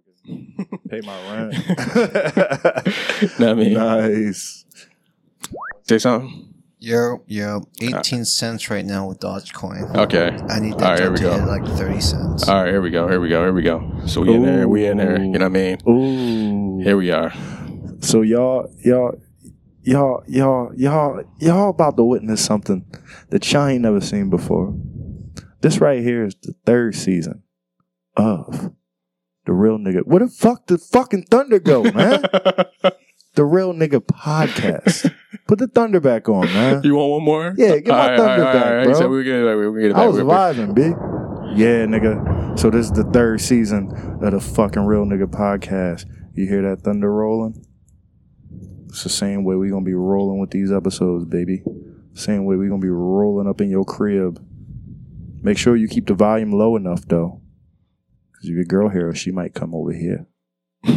fucking pay my rent. know what I mean? nice. Say something. Yo, yo, uh, 18 cents right now with Dogecoin. Okay. I need that right, here to we go. hit like 30 cents. All right, here we go. Here we go. Here we go. So we in there. We in there. You know what I mean? Ooh. Here we are. So y'all, y'all, y'all, y'all, y'all, y'all about to witness something that y'all ain't never seen before. This right here is the third season of the real nigga. Where the fuck did fucking Thunder go, man? the real nigga podcast. Put the Thunder back on, man. you want one more? Yeah, get my right, thunder right, back, right. bro. So we're gonna, we're gonna get it back. I was vibing, big. Yeah, nigga. So this is the third season of the fucking real nigga podcast. You hear that thunder rolling? It's the same way we gonna be rolling with these episodes, baby. Same way we gonna be rolling up in your crib. Make sure you keep the volume low enough though. Cause if your girl here, she might come over here. I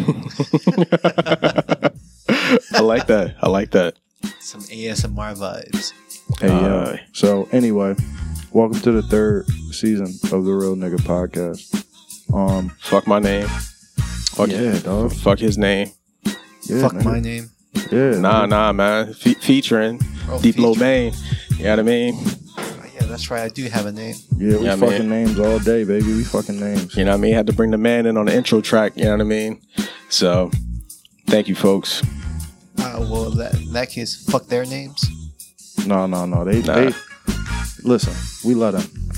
like that. I like that. Some ASMR vibes. Hey, Uh. So anyway, welcome to the third season of the Real Nigga Podcast. Um, Fuck my name. Fuck yeah, dog. Fuck his name. Yeah, Fuck nigga. my name. Yeah, Nah, nigga. nah, man. Fe- featuring Oh, Deep Low feature. Main. You know what I mean? Yeah, that's right. I do have a name. Yeah, we Yeah, fucking man. names all day, baby. We fucking names. You know what I mean? Had to bring the man in on the intro track. You know what I mean? So, thank you, folks. Uh, well, that, in that case, fuck their names. No, no, no. They, Nah. they listen. We love them,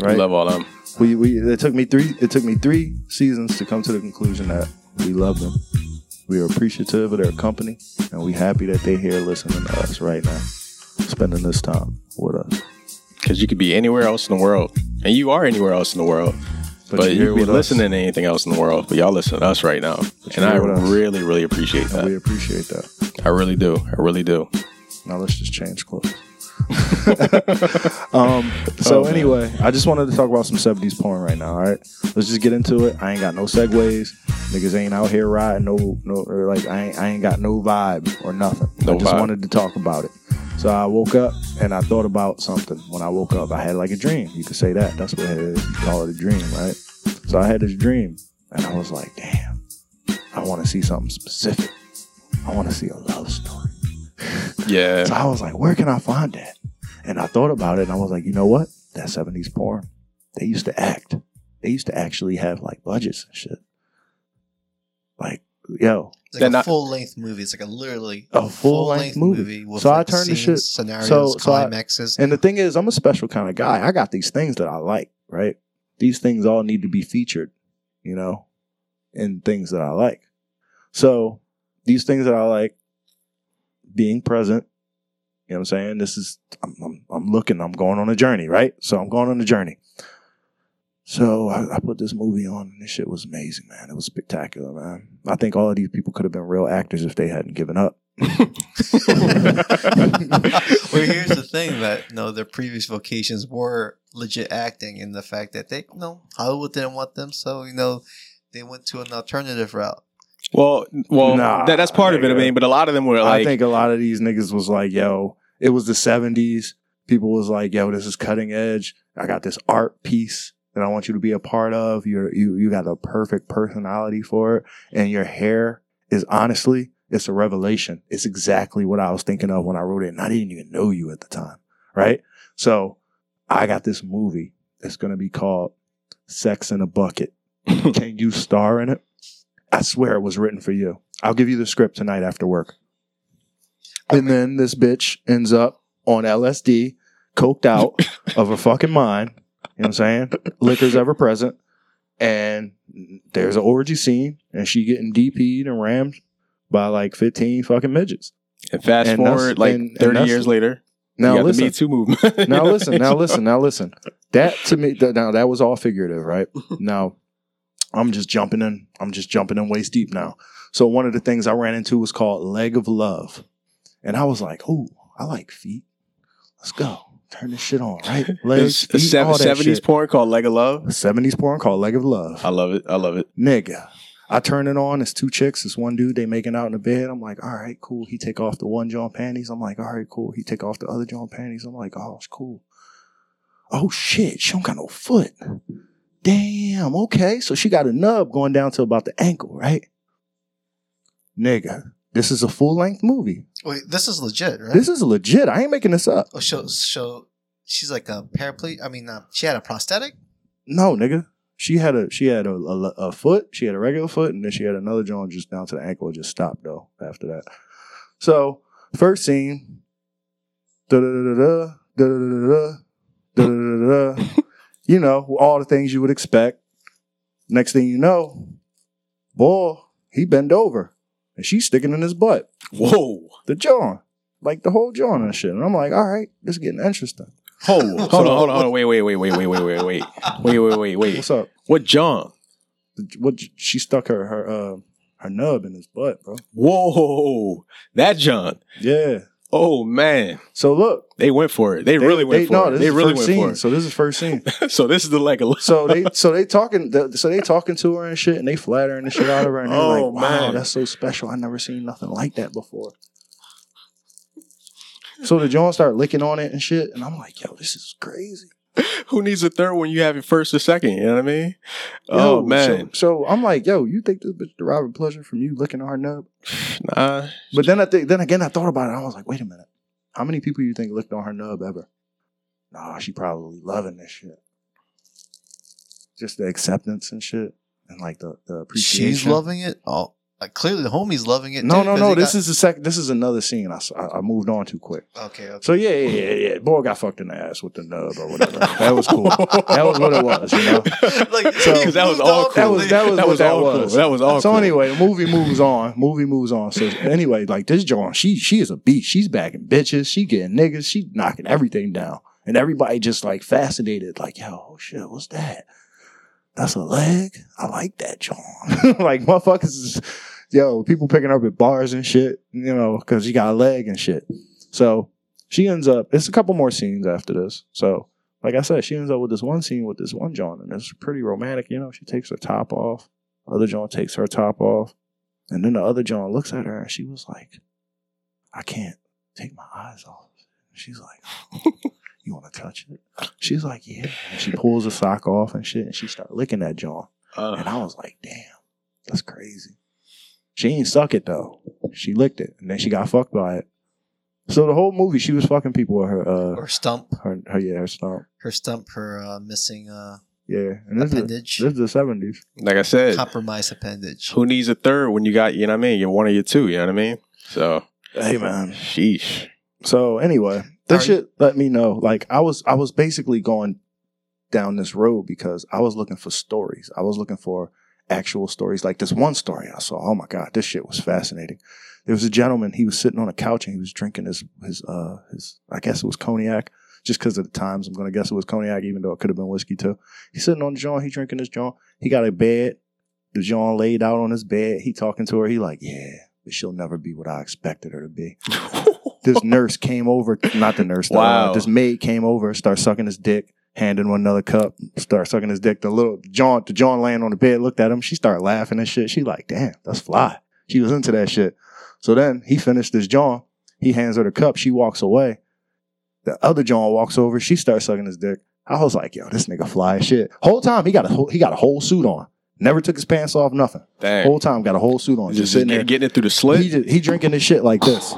right? Love all them. we, we. It took me three. It took me three seasons to come to the conclusion that we love them. We are appreciative of their company, and we happy that they here listening to us right now, spending this time with us. Because you could be anywhere else in the world. And you are anywhere else in the world. But, you're you could be us, listening to anything else in the world. But y'all listen to us right now. But And I really, really appreciate and we appreciate that. I really do. I really do. Now let's just change clothes. um, so Oh, anyway, I just wanted to talk about some 70s porn right now, all right? Let's just get into it. I ain't got no segues. Niggas ain't out here riding no no or like I ain't, I ain't got no vibe or nothing. No I just vibe. wanted to talk about it. So I woke up and I thought about something. When I woke up, I had like a dream. You could say that. That's what it is. You call it a dream, right? So I had this dream and I was like, damn, I want to see something specific. I want to see a love story. Yeah. So I was like, where can I find that? And I thought about it and I was like, you know what? That 70s porn. They used to act. They used to actually have like budgets and shit. Like, yo. It's like a not- full length movie. It's like a literally A full-length movie. with So I like turned the scenes, shit- scenarios, so- so I- climaxes. And the thing is, I'm a special kind of guy. I got these things that I like, right? These things all need to be featured, you know, in things that I like. So these things that I like, being present, you know what I'm saying? This is, I'm, I'm, I'm looking, I'm going on a journey, right? So I'm going on a journey. So I, I put this movie on, and this shit was amazing, man. It was spectacular, man. I think all of these people could have been real actors if they hadn't given up. well, here's the thing that you know their previous vocations were legit acting, and the fact that they you know Hollywood didn't want them, so you know they went to an alternative route. Well, well, Nah, that, that's part of it. I mean, but a lot of them were like, I think a lot of these niggas was like, yo, it was the 70s. People was like, yo, this is cutting edge. I got this art piece that I want you to be a part of. You're, you, you got the perfect personality for it. And your hair is honestly, it's a revelation. It's exactly what I was thinking of when I wrote it. And I didn't even know you at the time. Right. So I got this movie. It's going to be called Sex in a Bucket. Can you star in it? I swear it was written for you. I'll give you the script tonight after work. And then this bitch ends up on LSD, coked out of her fucking mind. You know what I'm saying? Liquor's ever present. And there's an orgy scene, and she getting DP'd and rammed by like 15 fucking midgets. and fast and forward like and- and 30 that's- years later, Now listen, the Me Too movement. now listen, now listen, now listen. That to me, th- now that was all figurative, right? Now, I'm just jumping in. I'm just jumping in waist deep now. So one of the things I ran into was called Leg of Love, and I was like, "Oh, I like feet. Let's go, turn this shit on, right? Legs, a feet, sev- 70s shit. porn called Leg of Love. 70s porn called Leg of Love. I love it. I love it. Nigga. I turn it on. It's two chicks. It's one dude. They making out in the bed. I'm like, all right, cool. He take off the one John panties. I'm like, all right, cool. He take off the other John panties. I'm like, oh, it's cool. Oh shit, she don't got no foot. Damn, okay. So she got a nub going down to about the ankle, right? Nigga, this is a full length movie. Wait, this is legit, right? This is legit. I ain't making this up. oh, so so she's like a paraplegic. I mean, uh, she had a prosthetic. No, nigga. She had a she had a, a, a foot. She had a regular foot, and then she had another joint just down to the ankle. It just stopped though after that. So first scene, da da da da da da da da da da you know, all the things you would expect. Next thing you know, boy, he bend over and she's sticking in his butt. Whoa. The joint. Like the whole joint and shit. And I'm like, all right, this is getting interesting. Hold, hold on, hold on, hold on. Wait, wait, wait, wait, wait, wait, wait, wait. Wait, wait, wait, wait. What's up? What John? What she stuck her her uh her nub in his butt, bro. Whoa. That John. Yeah. Oh man, So look, they went for it. They, really went for no, it. This They is really first went scene. for it. So this is first scene. So this is the like So they so they talking so they talking to her and shit and they flattering the shit out of her and they're Oh, like, wow, man. that's so special. I never seen nothing like that before. So the John start licking on it and shit, and I'm like, yo, this is crazy. who needs a third when you have it first or second? You know what I mean? Yo, oh man, So, so I'm like, yo, you think this bitch deriving pleasure from you licking her nub? nah. But then I think then again I thought about it. I was like, wait a minute. How many people you think licked on her nub ever? Nah, she probably loving this shit. Just the acceptance and shit. And like the, the appreciation. She's loving it. Oh, like clearly the homie's loving it. No, too, no, 'cause no. This got- is the second this is another scene. I, s- I- I moved on too quick. okay. Okay. So yeah, yeah, yeah, yeah. Boy got fucked in the ass with the nub or whatever. That was cool. That was what it was, you know. like, So- he Because that was moved all on cool. That was that was That what was that all cool. was. That was all So cool. anyway, the movie moves on. Movie moves on. So anyway, like this John, she she is a beast. She's bagging bitches. She getting niggas. She knocking everything down. And everybody just like fascinated, like, yo, oh shit, what's that? That's a leg. I like that, John. like motherfuckers is yo, people picking up at bars and shit, you know, because he got a leg and shit. So she ends up. It's a couple more scenes after this. So like I said, she ends up with this one scene with this one John, and it's pretty romantic. You know, she takes her top off. Other John takes her top off, and then the other John looks at her, and she was like, "I can't take my eyes off." She's like, "You want to touch it?" She's like, "Yeah." And she pulls the sock off and shit, and she started licking that John, and Uh, I was like, "Damn, that's crazy." She ain't suck it though. She licked it, and then she got fucked by it. So the whole movie, she was fucking people with her, uh, Her stump, her, her yeah, her stomp. her stump, her uh, missing uh, Yeah, and this is, appendage, this is the seventies. like I said, compromised appendage. who needs a third when you got you know what I mean? You're one of your two. You know what I mean? So, Hey man. sheesh. So anyway, that Are shit let me know. Like I was, I was basically going down this road because I was looking for stories. I was looking for actual stories. Like this one story I saw. Oh my god, this shit was fascinating. There was a gentleman. He was sitting on a couch and he was drinking his his uh his. I guess it was cognac. Just because of the times, I'm gonna guess it was cognac, even though it could have been whiskey too. He's sitting on the joint. He drinking his joint. He got a bed. The joint laid out on his bed. He talking to her. He like, yeah, but she'll never be what I expected her to be this nurse came over, not the nurse, uh, Wow. this maid came over, start sucking his dick, handing one another cup, start sucking his dick. The little John, the John laying on the bed, looked at him. She started laughing and shit. She like, damn, that's fly. She was into that shit. So then he finished his John. He hands her the cup. She walks away. The other John walks over. She starts sucking his dick. I was like, yo, this nigga fly as shit. Whole time he got a whole, he got a whole suit on. Never took his pants off. Nothing. Damn. Whole time got a whole suit on. just, Just, sitting there. getting it through the slit. He, just, he drinking this shit like this.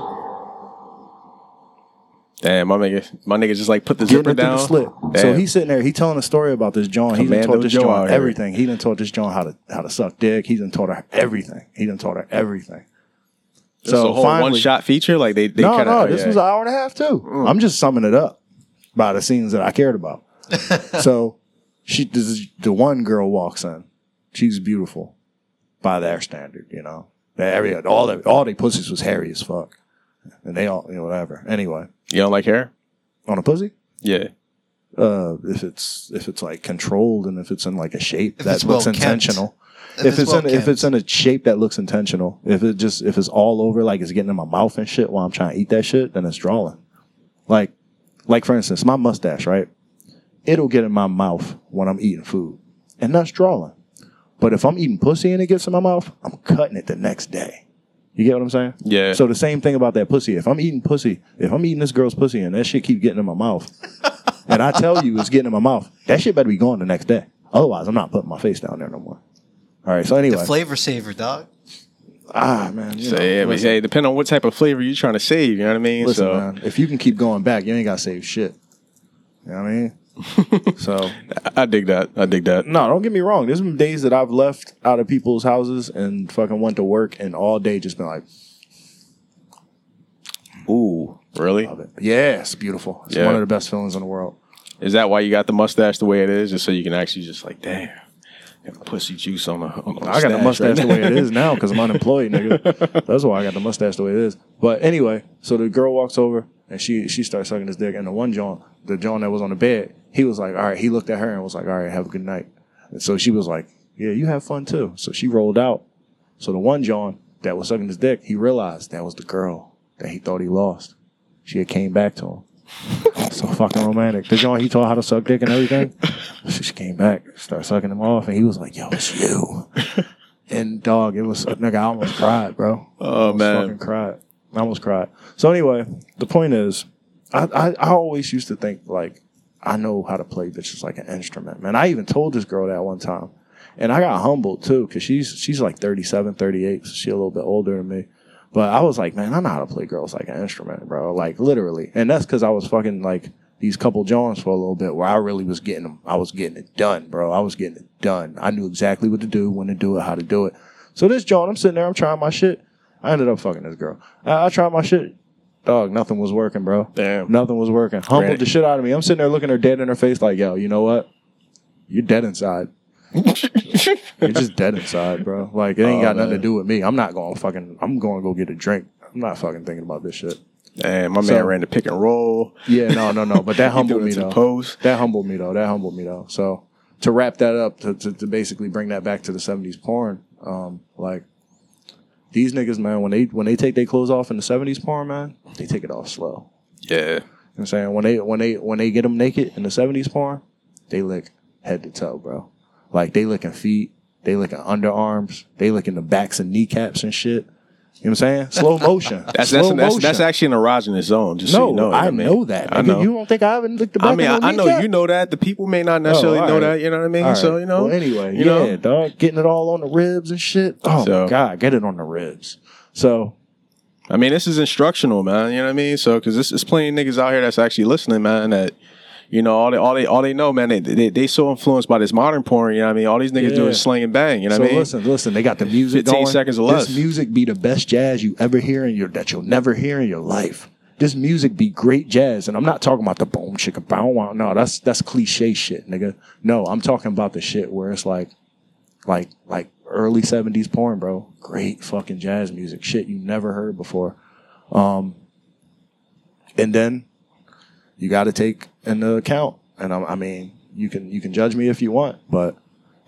Damn, my nigga, my nigga just like put the getting zipper down. the slit. So he's sitting there. He telling a story about this John. He done Commando taught this Joe John everything. He done taught this John how to how to suck dick. He done taught her everything. He done taught her everything. This a whole finally- one shot feature. Like they, they no, kinda, no, oh, this yeah. was an hour and a half too. Mm. I'm just summing it up by the scenes that I cared about. so she, this is, the one girl walks in. She's beautiful by their standard, you know. The area, all the all they pussies was hairy as fuck, and they all, you know, whatever. Anyway, you don't like hair? on a pussy. Yeah. uh, if it's if it's like controlled and if it's in like a shape If that it's looks well-kept. intentional. If, it's, well in if kept. it's in a shape that looks intentional, if it just if it's all over like it's getting in my mouth and shit while I'm trying to eat that shit, then it's drawing. Like like for instance, my mustache, right? It'll get in my mouth when I'm eating food. And that's drawing. But if I'm eating pussy and it gets in my mouth, I'm cutting it the next day. You get what I'm saying? Yeah. So the same thing about that pussy. If I'm eating pussy, if I'm eating this girl's pussy and that shit keep getting in my mouth, and I tell you it's getting in my mouth, that shit better be gone the next day. Otherwise, I'm not putting my face down there no more. All right. So anyway, The flavor saver, dog. ah man, you So know, yeah, but hey, depending on what type of flavor you're trying to save, you know what I mean? listen, so man, if you can keep going back, you ain't got to save shit. You know what I mean? So I dig that. I dig that. no, don't get me wrong. There's been days that I've left out of people's houses and fucking went to work and all day just been like, Ooh, really? love it. Yeah, it's beautiful. It's Yeah. one of the best feelings in the world. Is that why you got the mustache the way it is, just so you can actually just like, damn, pussy juice on the. On the I got the mustache right the way it is now because I'm unemployed, nigga. That's why I got the mustache the way it is. But anyway, so the girl walks over and she she starts sucking his dick, and the one John, the John that was on the bed, he was like, all right. He looked at her and was like, all right, have a good night. And so she was like, yeah, you have fun too. So she rolled out. So the one John that was sucking his dick, he realized that was the girl that he thought he lost. She had came back to him. so fucking romantic. The John he taught her how to suck dick and everything. She came back, started sucking him off, and he was like, "Yo, it's you." And dog, it was nigga. I almost cried, bro. Oh I almost man, fucking cried. I almost cried. So anyway, the point is, I, I I always used to think like I know how to play bitches like an instrument, man. I even told this girl that one time, and I got humbled too because she's she's like 37, 38, so she's a little bit older than me. But I was like, man, I know how to play girls like an instrument, bro. Like literally, and that's because I was fucking like these couple Johns for a little bit where I really was getting them. I was getting it done, bro. I was getting it done. I knew exactly what to do, when to do it, how to do it. So this John, I'm sitting there, I'm trying my shit. I ended up fucking this girl. I, I tried my shit. Dog, nothing was working, bro. damn. Nothing was working. Humbled the shit out of me. I'm sitting there looking her dead in her face, like, yo, you know what? You're dead inside. You're just dead inside, bro. Like it ain't Oh, got nothing to do with me. I'm not going to fucking. I'm going to go get a drink. I'm not fucking thinking about this shit. Damn, my So- man ran the pick and roll. Yeah, no, no, no. But that humbled me though. post. That humbled me though. That humbled me though. So to wrap that up, to, to, to basically bring that back to the '70s porn, um, like these niggas, man, when they when they take their clothes off in the '70s porn, man, they take it off slow. Yeah, You know what I'm saying when they when they when they get them naked in the '70s porn, they lick head to toe, bro. Like they licking feet, they licking underarms, they licking the backs and kneecaps and shit. You know what I'm saying? Slow motion. that's Slow that's, that's motion. that's actually an erogenous zone. Just so no, you know, I mean? know that. I know. You don't think I haven't the back I mean, I, I know kneecap? you know that. The people may not necessarily Oh, all know right. that. You know what I mean? So you know. Well, anyway, you yeah, know? dog, getting it all on the ribs and shit. Oh So- God, get it on the ribs. So I mean, this is instructional, man. You know what I mean? So, because there's plenty of niggas out here that's actually listening, man. That you know, all they all they all they know, man. They they, they so influenced by this modern porn. You know what I mean? All these niggas Yeah. doing sling and bang. You know so what I mean? listen, listen. They got the music 15 going. seconds or This music be the best jazz you ever hear in your that you'll never hear in your life. This music be great jazz, and I'm not talking about the boom chicka bow wow. No, that's that's cliche shit, nigga. No, I'm talking about the shit where it's like, like like early '70s porn, bro. Great fucking jazz music, shit you never heard before. Um, and then you got to take into account, and I, I mean, you can you can judge me if you want, but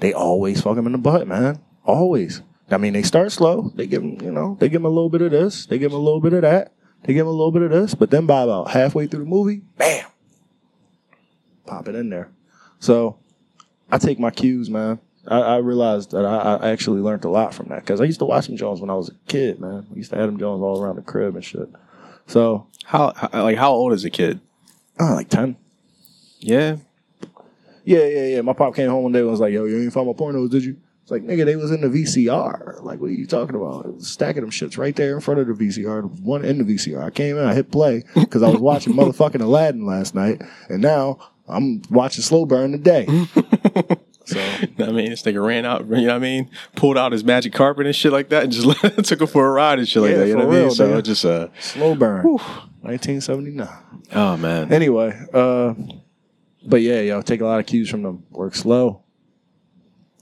they always fuck him in the butt, man. Always. I mean, they start slow. They give him, you know, they give him a little bit of this. They give him a little bit of that. They give him a little bit of this. But then by about halfway through the movie, bam, pop it in there. So I take my cues, man. I, I realized that I, I actually learned a lot from that because I used to watch them Jones when I was a kid, man. I used to have them Jones all around the crib and shit. So, how, how like how old is a kid? uh, like 10. Yeah, Yeah, yeah, yeah. My pop came home one day and was like, yo, you ain't find my pornos, did you? It's like, nigga, they was in the VCR. Like, what are you talking about? Stacking them shits right there in front of the VCR. One in the VCR. I came in, I hit play because I was watching motherfucking Aladdin last night, and now I'm watching Slow Burn today. so I mean, this nigga ran out. You know what I mean? Pulled out his magic carpet and shit like that, and just took him for a ride and shit like Yeah, that. You know what I mean? So just uh, Slow Burn, 1979. oh man, Anyway, uh, but yeah, yo, take a lot of cues from them. Work slow.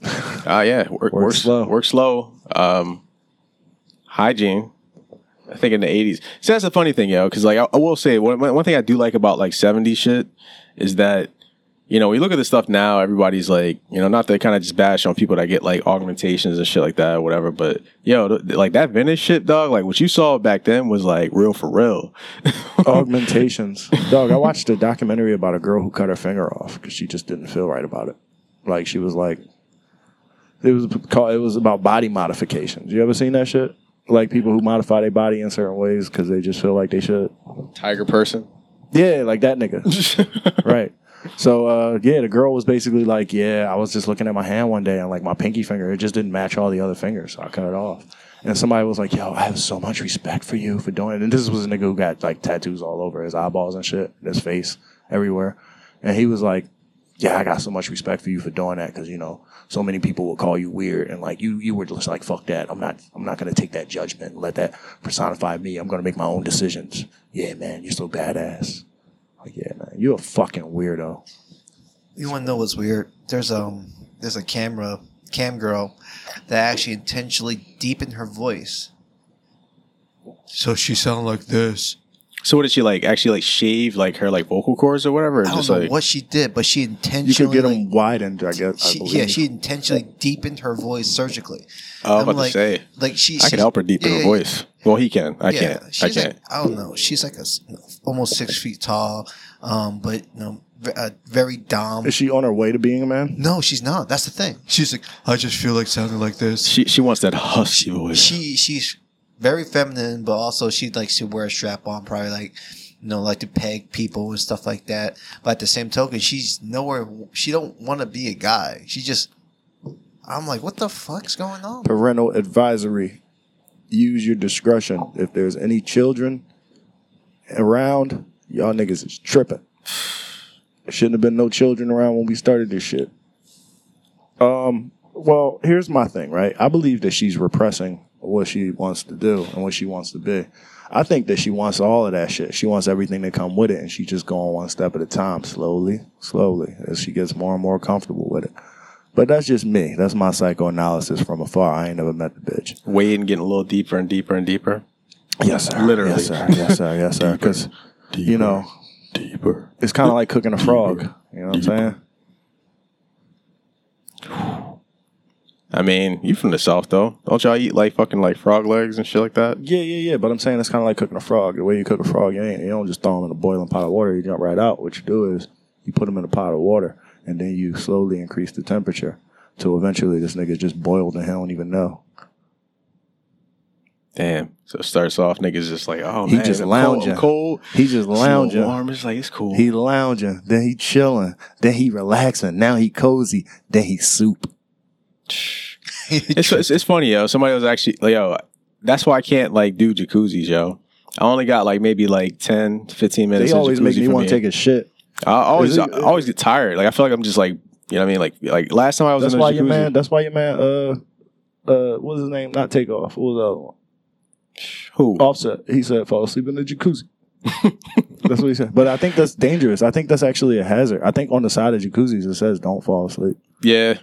Ah, yeah, work, work, slow. slow. Work slow. Um, hygiene. I think in the eighties. See, that's the funny thing, yo. Because like I, I will say, one, one thing I do like about like '70s shit is that you know we look at this stuff now. Everybody's like, you know, not to kind of just bash on people that get like augmentations and shit like that, or whatever. But yo, th- like that vintage shit, dog. Like what you saw back then was like real for real. augmentations. Dog, I watched a documentary about a girl who cut her finger off because she just didn't feel right about it. Like she was like, it was called. It was about body modifications. You ever seen that shit? Like people who modify their body in certain ways because they just feel like they should. Tiger person. Yeah, like that nigga. right. So uh, yeah, the girl was basically like, yeah, I was just looking at my hand one day and like my pinky finger, it just didn't match all the other fingers, so I cut it off. And somebody was like, yo, I have so much respect for you for doing it. And this was a nigga who got like tattoos all over his eyeballs and shit, his face, everywhere. And he was like, yeah, I got so much respect for you for doing that because you know so many people will call you weird and like you you were just like fuck that. I'm not I'm not gonna take that judgment and let that personify me. I'm gonna make my own decisions. Yeah, man, you're so badass. Like yeah, man, you're a fucking weirdo. You want to know what's weird? There's um there's a camera cam girl that actually intentionally deepened her voice. So she sounded like this. So what did she like? Actually, like shave like her like vocal cords or whatever? Or I don't know like what she did, but she You intentionally could get like, them widened, I guess. She, believe. yeah, she intentionally deepened her voice surgically. oh, I'm I'm about like- to say Like she, I can help her deepen yeah, her yeah, voice. Well, he can. I yeah, can't. I can't. Like, I don't know. She's like a almost six feet tall, um, but you know, v- uh, very dom. Is she on her way to being a man? No, she's not. That's the thing. She's like, I just feel like sounding like this. She she wants that husky voice. She she's very feminine, but also she likes to wear a strap on, probably like you know, like to peg people and stuff like that. But at the same token, she's nowhere. She don't want to be a guy. She just. I'm like, what the fuck's going on? Parental advisory. Use your discretion. If there's any children around, y'all niggas is tripping. Shouldn't have been no children around when we started this shit. Um, well, here's my thing, right? I believe that she's repressing what she wants to do and what she wants to be. I think that she wants all of that shit. She wants everything to come with it, and she just going one step at a time, slowly, slowly, as she gets more and more comfortable with it. But that's just me. That's my psychoanalysis from afar. I ain't never met the bitch. Wading getting a little deeper and deeper and deeper. Yes, sir. Literally. Yes, sir. Yes, sir. Yes, sir. Because you know, deeper. it's kind of like cooking a frog. You know what I'm saying? I mean, you from the south though? Don't y'all eat like fucking like frog legs and shit like that? Yeah, yeah, yeah. But I'm saying it's kind of like cooking a frog. The way you cook a frog, you ain't you don't just throw them in a boiling pot of water. You jump right out. What you do is you put them in a pot of water, and then you slowly increase the temperature till eventually this nigga just boiled and he don't even know. Damn. So it starts off niggas just like, oh He man, just I'm lounging. Cold, cold. He just lounging. Warm. It's like it's cool. He lounging, then he chilling, then he relaxing. Now he cozy, then he soup. it's, it's it's funny, yo. Somebody was actually yo, that's why I can't like do jacuzzis, yo. I only got like maybe like 10, 15 minutes. They of always jacuzzi make me want to take a shit. I always, it- I always get tired. Like I feel like I'm just like, you know what I mean? Like, like last time I was That's in a why jacuzzi. your man. That's why your man. Uh, uh, what's his name? Not Takeoff. What was the other one? Who? Offset. He said, "Fall asleep in the jacuzzi." that's what he said. But I think that's dangerous. I think that's actually a hazard. I think on the side of jacuzzis it says, "Don't fall asleep." Yeah.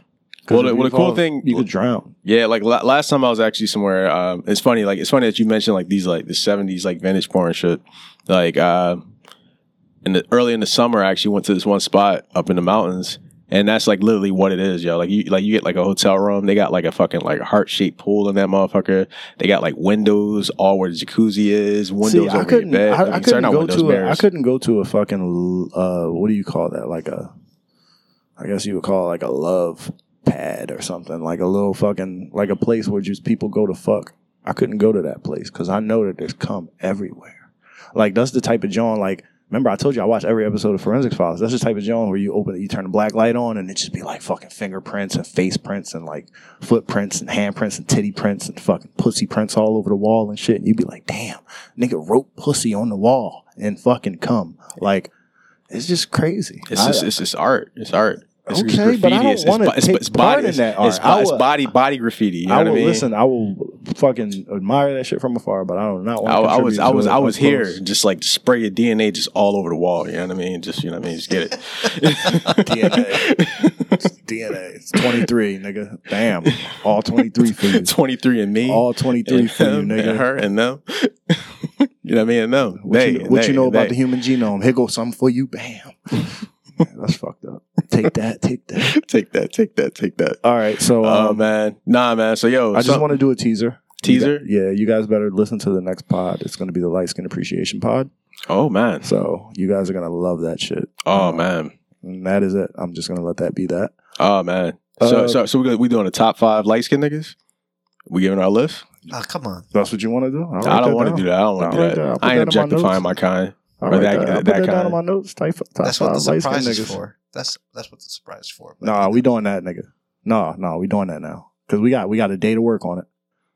Well, the, well, the cool thing, you could drown. Yeah, like la- last time I was actually somewhere. Um, it's funny. Like it's funny that you mentioned like these like the seventies like vintage porn shit. Like uh, in the early in the summer, I actually went to this one spot up in the mountains, and that's like literally what it is, yo. Like you like you get like a hotel room. They got like a fucking like heart shaped pool in that motherfucker. They got like windows all where the jacuzzi is. Windows See, I over couldn't. your bed. I, I mean, couldn't go to. A, I couldn't go to a fucking. Uh, what do you call that? Like a. I guess you would call it like a love pad or something. Like a little fucking like a place where just people go to fuck. I couldn't go to that place because I know that there's cum everywhere. Like that's the type of John. Like remember I told you I watch every episode of Forensics Files. That's the type of John where you open it, you turn the black light on, and it just be like fucking fingerprints and face prints and like footprints and handprints and titty prints and fucking pussy prints all over the wall and shit. And you'd be like, damn, nigga wrote pussy on the wall and fucking cum. Like it's just crazy. It's I- just it's just art. It's art. It's Okay, graffiti. but I don't it's, wanna it's, it's, take it's part body, in that art. I it's will- body body graffiti. You know I what I will mean? listen. I will fucking admire that shit from afar, but I do not want. I, to I was I was I was here, Close. just like spray your DNA just all over the wall. You know what I mean? Just you know what I mean? Just get it. DNA. It's DNA. It's twenty three, nigga. Damn, all twenty three for you. Twenty three and me, All twenty three and for you, nigga. and her and them. you know what I mean? And them. What, they, you, what they, you know about they. the human genome? Here goes something for you. Bam. That's fucked up. Take that. Take that. Take that. Take that. Take that. All right. So, Oh um, man, nah, man. So yo, I just want to do a teaser. Teaser? You gu- yeah, you guys better listen to the next pod. It's going to be the light skin appreciation pod. Oh man. So you guys are going to love that shit. Oh Um, man. And that is it. I'm just going to let that be that. Oh man. So Uh, so so we go- we doing the top five light skin niggas. We giving our list. Oh, come on. That's what you want to do? I'll I don't want to do that. I don't want to do that. that- I'll put I ain't that my objectifying my kind. All Or right, that- uh, that, put that that down kinda- on my notes. Type, top That's what the surprise is niggas. for. That's that's what the surprise is for. But, Nah, we doing that, nigga. No, no, we doing that now because we got we got a day to work on it.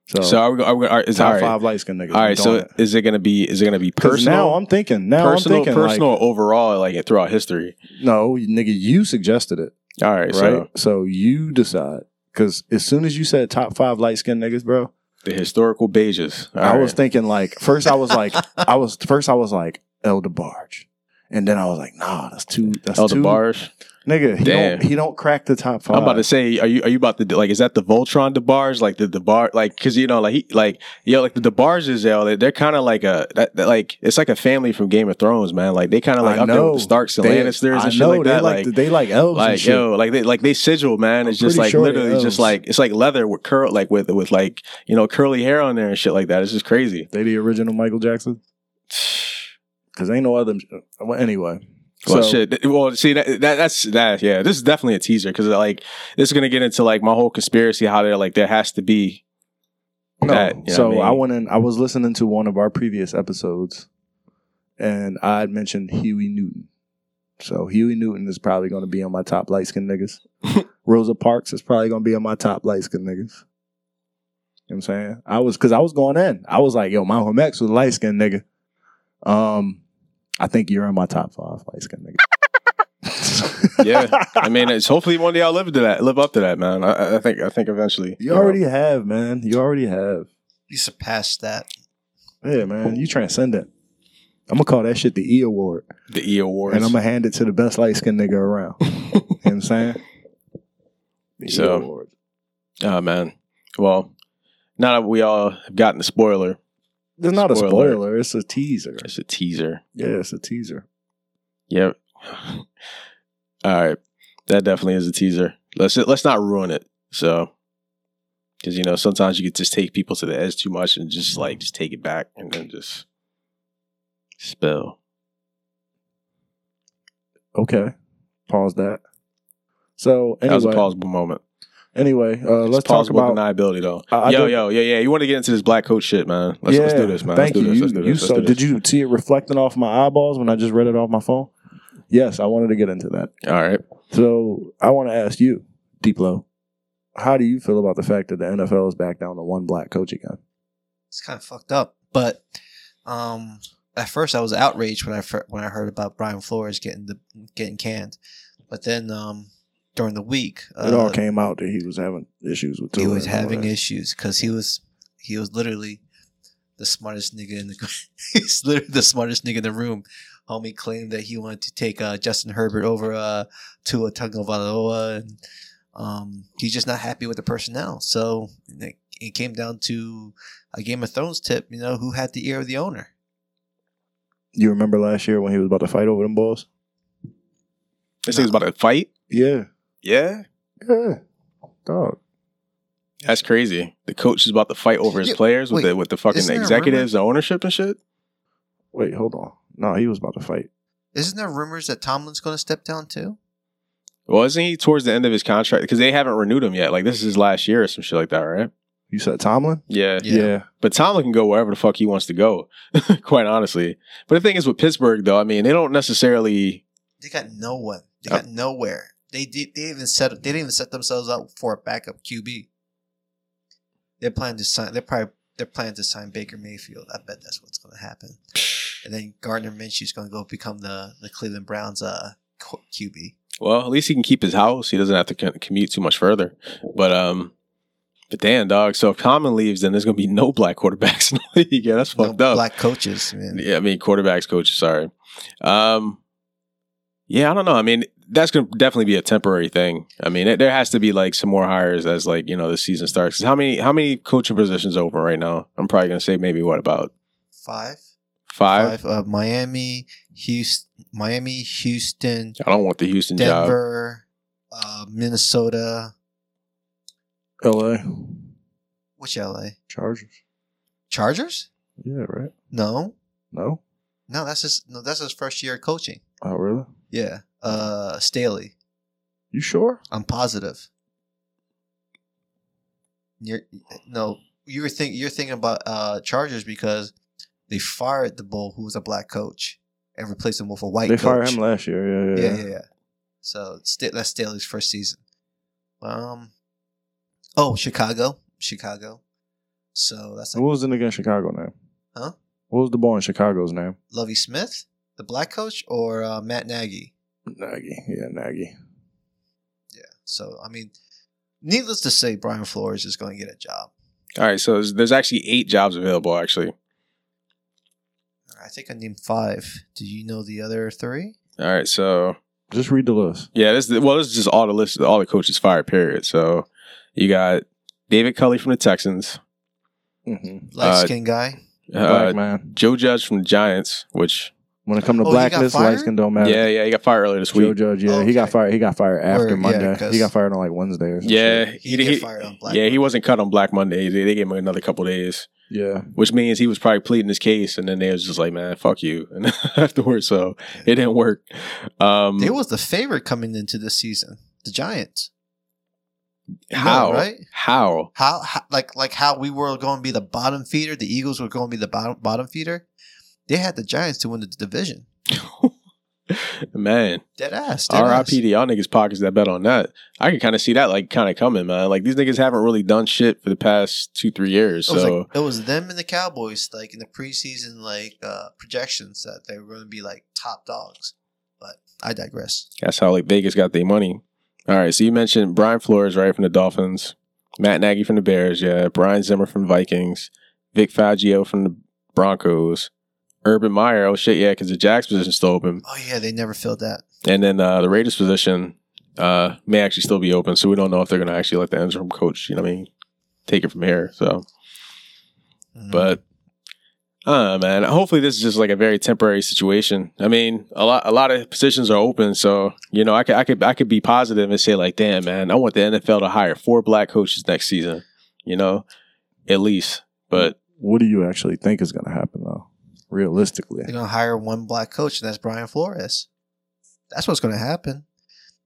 So, So are we, are we, are, is top all right. five light skinned niggas. All we right. So doing it. is it gonna be is it gonna be 'Cause personal? now I'm thinking. Now personal, I'm thinking personal, like, or overall, like throughout history. no, nigga, you suggested it, All right, right? so So, you decide. Because as soon as you said top five light skinned niggas, bro, the historical beiges. All I right. was thinking like first I was like I was first I was like El DeBarge. And then I was like, nah, that's too that's Elder too Barge. nigga. He Damn. don't he don't crack the top five. I'm about to say, are you are you about to like? Is that the Voltron DeBarge? Like the DeBar? Like because you know, like he like yo, like the DeBarges, yo, they, they're kind of like a that, that, like it's like a family from Game of Thrones, man. Like they kind of like I up there with the Starks and They- Lannisters I and shit know, like they that. Like, Like, they like elves and like shit. yo, like they like they sigil, man. It's I'm just like sure literally just like it's like leather with curl, like with with like you know curly hair on there and shit like that. It's just crazy. They the original Michael Jackson. Because ain't no other. Well, anyway. Well, so, shit. Well, see that, that that's that. Yeah, this is definitely a teaser because like this is gonna get into like my whole conspiracy. How they're like there has to be No, that. you know so I, I went in. I was listening to one of our previous episodes, and I had mentioned Huey Newton. So Huey Newton is probably going to be on my top light skinned niggas. Rosa Parks is probably going to be on my top light skinned niggas. You know what I'm saying? I was because I was going in. I was like, yo, Malcolm X was a light skinned nigga. Um, I think you're in my top five light skinned niggas. yeah, I mean, it's hopefully one day I'll live to that, live up to that, man. I, I think, I think eventually. you already have, man. You already have. you surpassed that. Yeah, man. You transcendent. I'm gonna call that shit the E award. the E award. And I'm gonna hand it to the best light skinned nigga around. you know what I'm saying? The E So- award. oh man. Well, now that we all have gotten the spoiler, It's not a spoiler. it's a teaser. it's a teaser. Yeah, it's a teaser. Yep. all right, that definitely is a teaser. Let's let's not ruin it. So, because you know sometimes you could just take people to the edge too much and just like just take it back and then just spill. Okay. Pause that. So anyway, That was a pausable moment. Anyway, uh, let's talk plausible about deniability though. I- I yo, don't- yo, yeah, yeah. You want to get into this black coat shit, man? Let's, yeah, let's do this, man. Thank let's do you. this. You, Let's do you this. Let's saw, do this. did you see it reflecting off my eyeballs when I just read it off my phone? Yes, I wanted to get into that. All right. So I want to ask you, Deep Low, how do you feel about the fact that the NFL is back down to one black coach again? It's kind of fucked up. But um, at first, I was outraged when I fir- when I heard about Brian Flores getting the getting canned. But then um, during the week, It all uh, came out that he was having issues with. he was having issues because he was he was literally the smartest nigga in the he's literally the smartest nigga in the room. Homie claimed that he wanted to take uh, Justin Herbert over uh, Tua Tagovailoa, and um, he's just not happy with the personnel. So it, it came down to a Game of Thrones tip. You know who had the ear of the owner? You remember last year when he was about to fight over them balls? This thing's about to fight. Yeah, Yeah. yeah, dog. That's crazy. The coach is about to fight over his Yeah, players with wait, the with the fucking isn't there a executives, the ownership and shit. Wait, hold on. No, he was about to fight. Isn't there rumors that Tomlin's going to step down too? Well, isn't he towards the end of his contract because they haven't renewed him yet? Like this is his last year or some shit like that, right? You said Tomlin? Yeah. Yeah. But Tomlin can go wherever the fuck he wants to go, quite honestly. But the thing is with Pittsburgh, though, I mean, they don't necessarily. They got no one. They got nowhere. They did. They even set. They didn't even set themselves up for a backup QB. They're planning to sign. They're probably. They're planning to sign Baker Mayfield. I bet that's what's going to happen. And then Gardner Minshew's going to go become the the Cleveland Browns uh QB. Well, at least he can keep his house. He doesn't have to commute too much further. But um, but damn, dog. So if Common leaves, then there's gonna be no black quarterbacks in the league. Yeah, that's No fucked up. black coaches. Man. Yeah, I mean quarterbacks, coaches. Sorry. Um, yeah, I don't know. I mean, that's gonna definitely be a temporary thing. I mean, it, there has to be like some more hires as like you know the season starts. how many how many coaching positions open right now? I'm probably gonna say maybe what about Five. five? Five. Uh, Miami, Houston, Miami, Houston, I don't want the Houston job. Denver, uh, Minnesota. L.A. Which LA? Chargers. Chargers? Yeah, right. No, No. no. That's his. No, that's his first year coaching. Oh, really? Yeah. Uh, Staley. You sure? I'm positive. You're no. You were think you're thinking about uh Chargers because they fired the bull who was a black coach, and replaced him with a white They coach. fired him last year. Yeah, yeah, yeah, yeah, yeah. So Sta- that's Staley's first season. Um, oh, Chicago, Chicago. So that's What like was in the nigga Chicago name? Huh? What was the boy in Chicago's name? Lovie Smith, the black coach, or uh, Matt Nagy. Nagy. Yeah, Nagy. Yeah. So I mean, needless to say, Brian Flores is going to get a job. All right, so there's, there's actually eight jobs available. Actually, I think I named five. Do you know the other three? all right, so Just read the list. yeah, this is, well, this is just all the list, all the coaches fired. Period. So you got David Culley from the Texans, Mm-hmm. Light Uh, skin guy. uh, Black man. Joe Judge from the Giants, which When it comes to Oh, he got blackness, fired? light skin don't matter. yeah, yeah, he got fired earlier this Joe week. Judge, yeah, he got Okay. fired. He got fired after Word, yeah, Monday. 'cause- he got fired on like Wednesday or something. Yeah, He, he, get he, fired on Black. yeah, he Monday. wasn't cut on Black Monday. They, they gave him another couple days, yeah. which means he was probably pleading his case, and then they was just like, "Man, fuck you," and afterwards, so it didn't work. Um, They was the favorite coming into this season. The Giants. You know, how? right? How? How, how like like how we were going to be the bottom feeder, the Eagles were going to be the bottom bottom feeder. They had the Giants to win the division. Man, Dead ass. Dead R.I.P. to y'all niggas pockets that bet on that. I can kind of see that like kind of coming, man. Like these niggas haven't really done shit for the past two, three years. It So like, it was them and the Cowboys, like in the preseason, like uh, projections that they were going to be like top dogs. But I digress. that's how like Vegas got their money. All right, so you mentioned Brian Flores, right, from the Dolphins, Matt Nagy from the Bears, yeah, Brian Zimmer from the Vikings, Vic Fangio from the Broncos, Urban Meyer, oh shit, yeah, because the Jacks position still open. Oh yeah, they never filled that. And then uh, the Raiders position uh, may actually still be open, so we don't know if they're going to actually let the interim coach, you know what I mean, take it from here. So, Mhm. but I man. Hopefully, this is just like a very temporary situation. I mean, a lot, a lot of positions are open, so you know, I could, I could, I could be positive and say like, damn, man, I want the NFL to hire four black coaches next season. You know, at least. But What do you actually think is going to happen though? Realistically, they're going to hire one black coach, and that's Brian Flores. That's what's going to happen.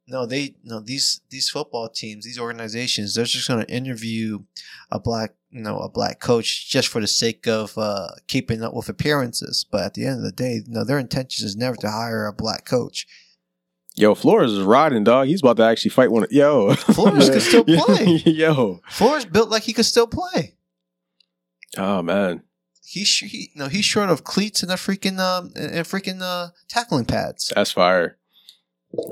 No, they no these these football teams, these organizations, they're just going to interview a black you know a black coach just for the sake of uh, keeping up with appearances. But at the end of the day, no, their intention is never to hire a black coach. yo, Flores is riding, dog. He's about to actually fight one. Of, yo, Flores could still play. yo, Flores built like he could still play. oh man. He's sh- he, no, he's short of cleats and a freaking um and and freaking uh tackling pads. That's fire.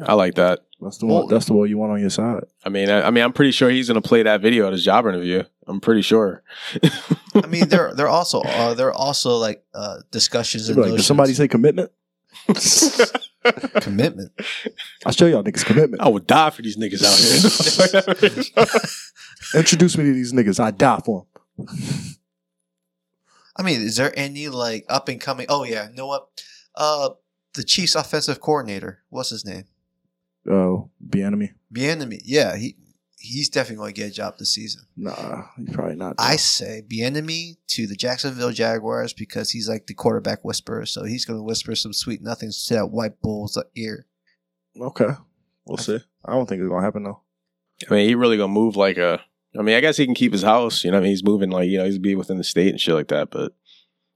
I like that. that's the one. That's the one you want on your side. I mean, I, I mean, I'm pretty sure he's gonna play that video at his job interview. I'm pretty sure. I mean, there there also uh, there are also like uh discussions and be like, did notions- somebody say commitment? commitment. I'll show y'all niggas commitment. I would die for these niggas out here. Introduce me to these niggas. I die for them. I mean, is there any like up and coming? Oh yeah, you know what? Uh, the Chiefs offensive coordinator. What's his name? Oh, be enemy. Bieniemy. Yeah, he he's definitely going to get a job this season. Nah, he's probably not. I say Bieniemy to the Jacksonville Jaguars because he's like the quarterback whisperer. So he's going to whisper some sweet nothings to that white bull's ear. okay, we'll see. I don't think it's gonna happen though. I mean, he really gonna move like a. I mean, I guess he can keep his house. You know, I mean, he's moving like you know, he's be within the state and shit like that. But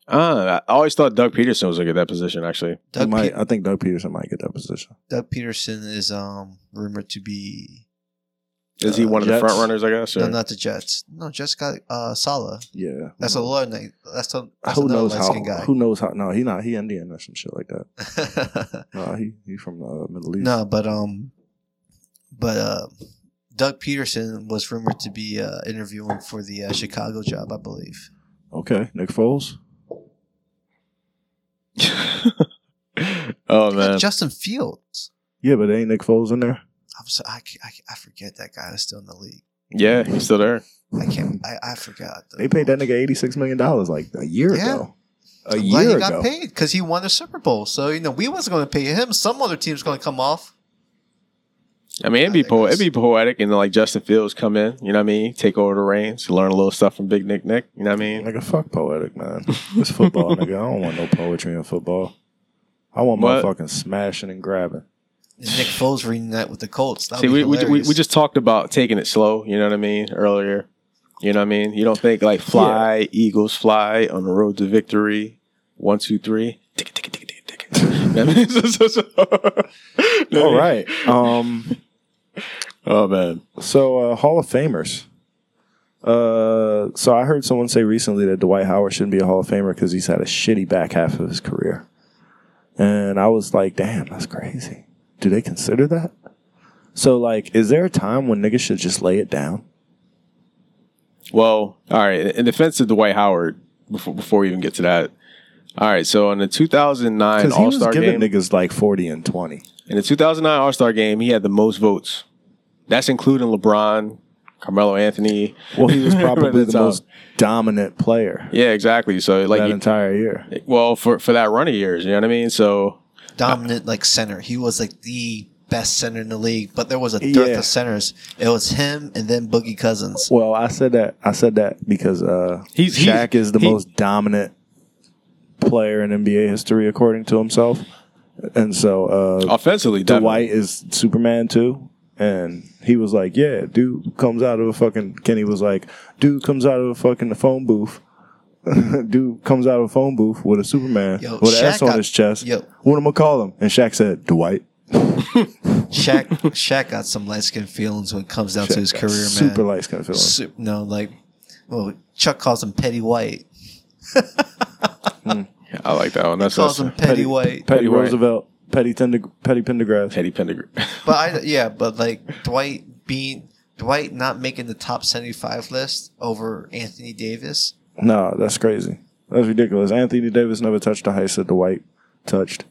uh, I always thought Doug Pederson was like at that position. Actually, He Doug, might, Pe- I think Doug Pederson might get that position. Doug Pederson is um rumored to be is he Uh, one of the Jets? front runners? I guess. no, not the Jets. No, Jets got uh Saleh. Yeah, That's a low name. That's a that's who knows how? guy. Who knows how? No, he not. He Indian or some shit like that. No, he he from the Middle East. no, but um, but uh, Doug Pederson was rumored to be uh, interviewing for the uh, Chicago job, I believe. Okay, Nick Foles. oh man, Justin Fields. Yeah, but ain't Nick Foles in there? I'm so, I, I, I forget that guy is still in the league. yeah, he's still there. I can't. I, I forgot. They paid that nigga eighty six million dollars like a year Yeah. ago. A I'm glad year he ago. got paid because he won the Super Bowl. So you know we wasn't going to pay him. Some other team's going to come off. I mean, it'd be po- it'd be poetic, and then like Justin Fields come in. You know what I mean? Take over the reins, learn a little stuff from Big Nick Nick. You know what I mean? Nigga, fuck poetic, man. It's football, nigga. I don't want no poetry in football. I want What? motherfucking smashing and grabbing. And Nick Foles reading that with the Colts. That'd See, be we, we, we, hilarious. we just talked about taking it slow. You know what I mean? Earlier, you know what I mean? You don't think like fly, Eagles fly on the road to victory. One, two, three. Tick it, tick it, tick it, tick it, tick it. All right. Um. Oh man. So uh, Hall of Famers. Uh, so I heard someone say recently that Dwight Howard shouldn't be a Hall of Famer because he's had a shitty back half of his career, and I was like, damn, that's crazy. Do they consider that? So like, is there a time when niggas should just lay it down? Well, all right. In defense of Dwight Howard, before, before we even get to that, all right. So in the 2009 All Star game, niggas like forty and twenty. in the 2009 All Star game, he had the most votes. That's including LeBron, Carmelo Anthony. Well, he was probably the the most dominant player Yeah, exactly. So like, that you- entire year. well, for for that run of years, you know what I mean. So Dominant like center. He was like the best center in the league, but there was a dearth Yeah. of centers. It was him and then Boogie Cousins. Well, I said that. I said that because uh, He's- he's- Shaq is the he- most dominant player in NBA history, according to himself. And so uh, offensively, definitely. Dwight is Superman too. And he was like, "Yeah, dude comes out of a fucking." Kenny was like, "Dude comes out of a fucking phone booth." dude comes out of a phone booth with a Superman Yo, with an S on got- his chest. yo. What am I call him? And Shaq said, "Dwight." Shaq Shaq got some light skin feelings when it comes down to his Shaq got career, man. super light skin feelings. Su- no, like, well, Chuck calls him Petty White. Hmm. I like that one. That's, Calls that's him Petty, White. Petty White. Roosevelt, Petty Tender, Petty Pendergrass. Petty Pendergrass. But I, yeah, but like Dwight being Dwight not making the top seventy five list over Anthony Davis. No, that's crazy. That's ridiculous. Anthony Davis never touched the heights that Dwight touched.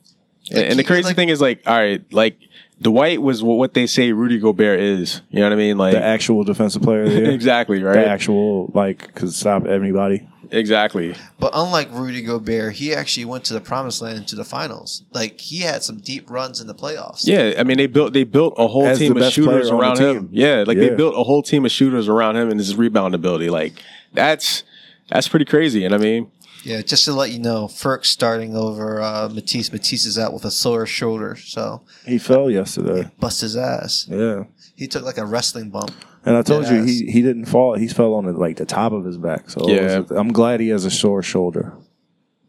and, and the crazy like- thing is, like, all right, like Dwight was what, what they say Rudy Gobert is. You know what I mean? Like, The actual defensive player of the year. exactly, right? The actual, like, could stop anybody. Exactly. But unlike Rudy Gobert, he actually went to the promised land to the finals. Like he had some deep runs in the playoffs. Yeah, I mean they built they built a whole As team of shooters player on the around him. Yeah, like they built a whole team of shooters around him and his rebound ability. Like that's that's pretty crazy. And I mean, Yeah, just to let you know, Ferk starting over uh, Matisse. Matisse is out with a sore shoulder, so He fell yesterday. bust his ass. Yeah. He took like a wrestling bump. And I told Dead you, ass. he, he didn't fall. He fell on the, like the top of his back. So it Yeah. was- I'm glad he has a sore shoulder.